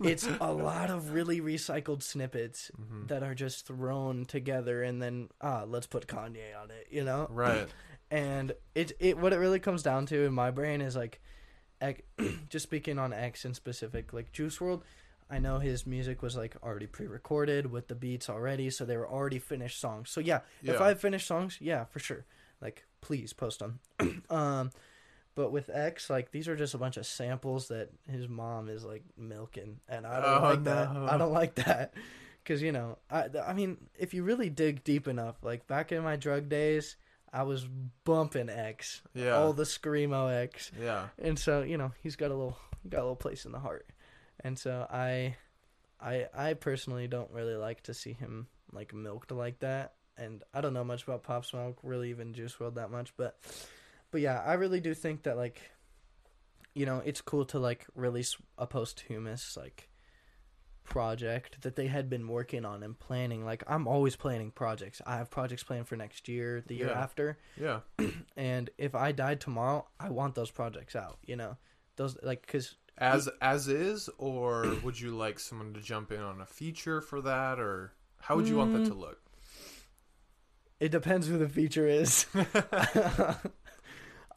it's a lot of really recycled snippets Mhm. that are just thrown together and then ah let's put Kanye on it, you know? Right. and it it what it really comes down to in my brain is like X, just speaking on X in specific like Juice WRLD I know his music was like already pre-recorded with the beats already so they were already finished songs so yeah, if I have finished songs yeah for sure like please post them um but with X like these are just a bunch of samples that his mom is like milking and I don't Oh, like that. I don't like that because you know I I mean if you really dig deep enough like back in my drug days I was bumping X, Yeah. all the screamo X, yeah. and so you know he's got a little got a little place in the heart, and so I, I I personally don't really like to see him like milked like that, and I don't know much about Pop Smoke, really even Juice WRLD that much, but but yeah, I really do think that like you know, it's cool to like release a posthumous like project that they had been working on and planning. Like I'm always planning projects. I have projects planned for next year, the year Yeah. after, Yeah. and if I died tomorrow, I want those projects out, you know. Those like cuz As as is, or would you like someone to jump in on a feature for that, or how would you want that to Mm. look? It depends who the feature is.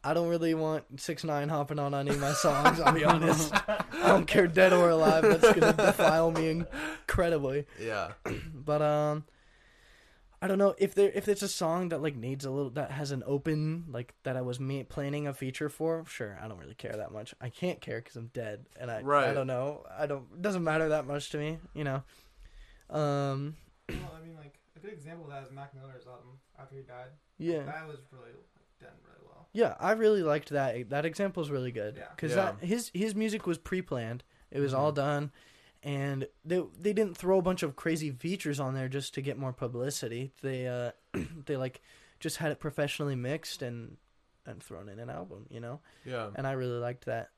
I don't really want 6ix9ine hopping on any of my songs. I'll be honest. I don't care dead or alive. That's gonna defile me incredibly. Yeah. But um, I don't know if there if it's a song that like needs a little that has an open like that I was me planning a feature for. Sure, I don't really care that much. I can't care because I'm dead, and I right. I don't know. I don't. It doesn't matter that much to me. You know. Um. Well, I mean, like a good example of that is Mac Miller's album after he died. Yeah. That was really like, done really well. Yeah, I really liked that. That example is really good Yeah. because Yeah. his his music was pre-planned. It was all done, and they they didn't throw a bunch of crazy features on there just to get more publicity. They uh they like just had it professionally mixed and and thrown in an album, you know. Yeah. And I really liked that.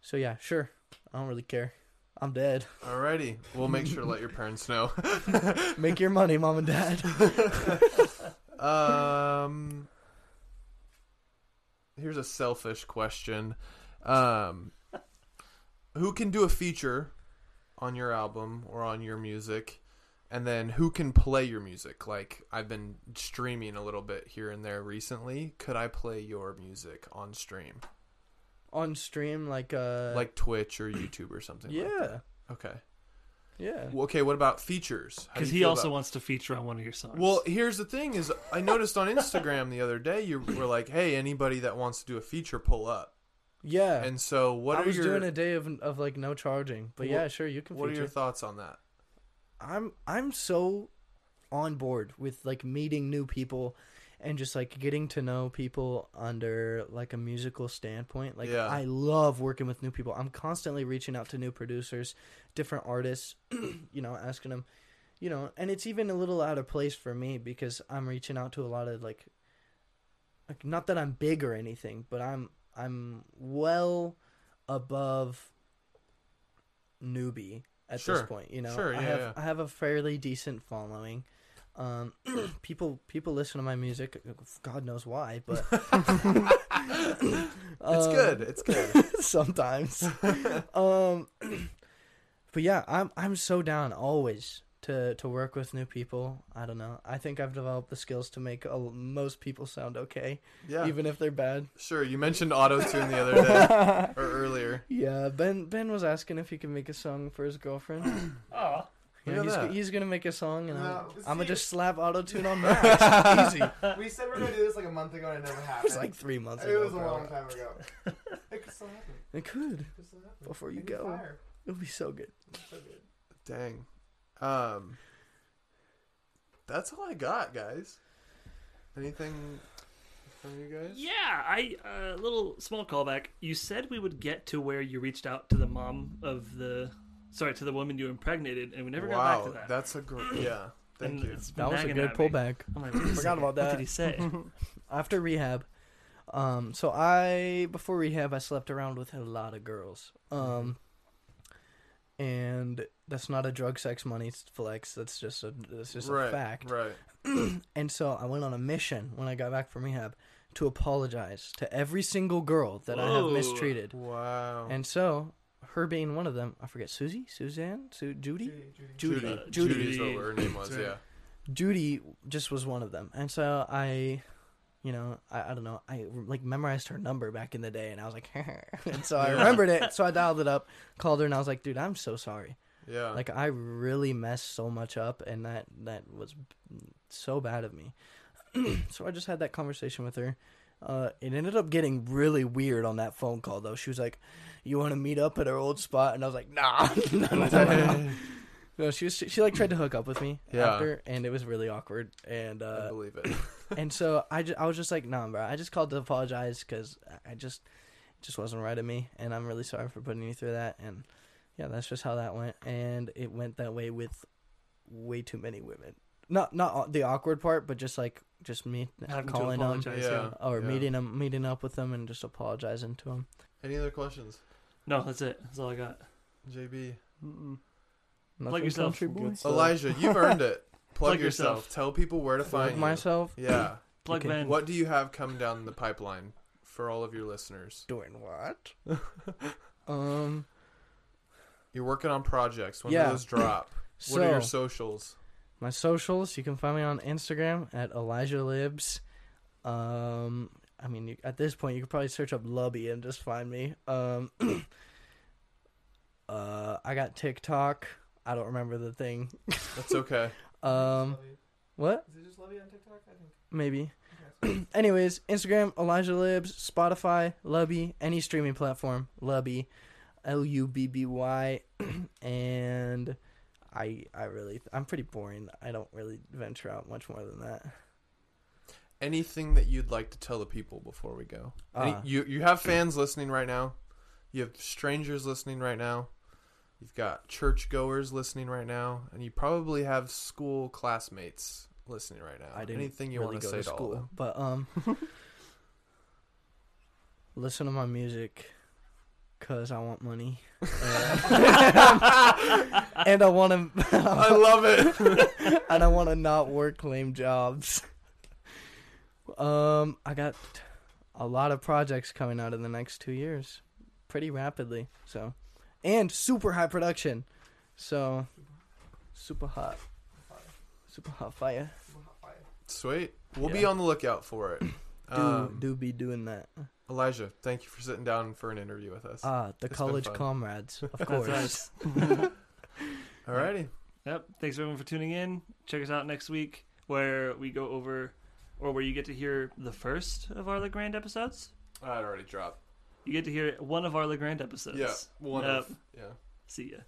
so yeah, sure. I don't really care. I'm dead. Alrighty. We'll make sure to let your parents know. Make your money, mom and dad. um here's a selfish question. Um who can do a feature on your album or on your music? And then who can play your music? Like i've been streaming a little bit here and there recently. Could i play your music on stream? On stream, like uh, like twitch or youtube or something like yeah, that? okay yeah. Well, okay what about features How do Because you he feel also about- wants to feature on one of your songs. Well, here's the thing: is I noticed on Instagram the other day you were like, "Hey, anybody that wants to do a feature, pull up." Yeah. And so, what I are was your doing a day of of like no charging, but What- yeah, sure you can what are feature. your thoughts on that? I'm I'm so on board with like meeting new people and just like getting to know people under like a musical standpoint. Like Yeah. I love working with new people. I'm constantly reaching out to new producers, different artists, you know, asking them, you know, and it's even a little out of place for me because I'm reaching out to a lot of like like not that I'm big or anything, but I'm I'm well above newbie at Sure. this point. You know, Sure, I have yeah. I have a fairly decent following. Um, people people listen to my music. God knows why, but It's Um, good. It's good. sometimes. um, but yeah, I'm I'm so down always to to work with new people. I don't know. I think I've developed the skills to make a, most people sound okay, Yeah, even if they're bad. sure. You mentioned auto tune the other day or earlier. Yeah, Ben Ben was asking if he could make a song for his girlfriend. oh, Yeah, Look he's that. he's gonna make a song, and I'm, No, I'm gonna just slap auto tune on Max. Easy. We said we are gonna do this like a month ago and it never It happened. was like three months it ago. It was a bro. long time ago. It could still happen. It could. It could still happen. Before you Maybe go. fire. It'll be so good. So good. Dang. Um, that's all I got, guys. Anything from you guys? yeah. I a uh, little small callback. You said we would get to where you reached out to the mom of the, sorry, to the woman you impregnated, and we never got back to that. that's a great. Yeah. Thank And you. That was a good at me. pullback. I'm like, Forgot second, about that. What did he say? After rehab, um, so I before rehab I slept around with a lot of girls. Um, and that's not a drug, sex, money flex. That's just a that's just right. a fact. Right. And so I went on a mission when I got back from rehab to apologize to every single girl that I have mistreated. Wow. And so, her being one of them, I forget Susie, Suzanne, Su- Judy, Judy, Judy. Judy, Judy. Judy. Judy's what her name was. Yeah. Judy just was one of them. And so I, you know, I, I don't know, I like memorized her number back in the day, and I was like, and so I remembered it. So I dialed it up, called her, and I was like, dude, I'm so sorry. Yeah. Like I really messed so much up, and that that was so bad of me. so I just had that conversation with her. Uh, it ended up getting really weird on that phone call, though. She was like, "You want to meet up at our old spot?" And I was like, "Nah." no, no, no, no. She was she like tried to hook up with me Yeah. after, and it was really awkward. And I uh, believe it. and so I, ju- I was just like, nah, bro. I just called to apologize because I just it just wasn't right of me, and I'm really sorry for putting you through that. And yeah, that's just how that went, and it went that way with way too many women. not not the awkward part, but just like just me Having to calling them apologize. Yeah. or yeah. meeting them, meeting up with them, and just apologizing to them. Any other questions? No, that's it. That's all I got. JB. Mm-mm. Nothing yourself. boy. Elijah, you've earned it. Plug, Plug yourself. yourself. Tell people where to Plug find myself. you. Yeah. Plug Okay. Ben. What do you have coming down the pipeline for all of your listeners? Doing what? um. You're working on projects. When Yeah. do those drop? What are your socials? my socials, you can find me on Instagram at Elijah Libs. Um, I mean, you, at this point, you could probably search up Lubby and just find me. Um, uh, I got TikTok. I don't remember the thing. That's okay. Um, what? Is it just Levy on TikTok? I think. Maybe. Anyways, Instagram, Elijah Libs, Spotify, Lubby, any streaming platform, Lubby, L U B B Y, and I I really I'm pretty boring. I don't really venture out much more than that. Anything that you'd like to tell the people before we go? Any, Uh, you you have fans listening right now. You have strangers listening right now. You've got churchgoers listening right now, and you probably have school classmates listening right now. I didn't Anything you really want to go say to to school, them? but um, listen to my music, cause I want money, and I want to. I love it. and I want to not work lame jobs. Um, I got a lot of projects coming out in the next two years, pretty rapidly. So, and super high production. So, super hot, super hot fire. Sweet. We'll be Yeah. on the lookout for it. Do Um, do be doing that. Elijah, thank you for sitting down for an interview with us. Ah, the it's been college fun. comrades, of That's course. right. Alrighty. Yep. Thanks everyone for tuning in. Check us out next week where we go over, or where you get to hear the first of our Legrand episodes. I already dropped. You get to hear one of our Legrand episodes. Yeah. One Yep. of. Yeah. See ya.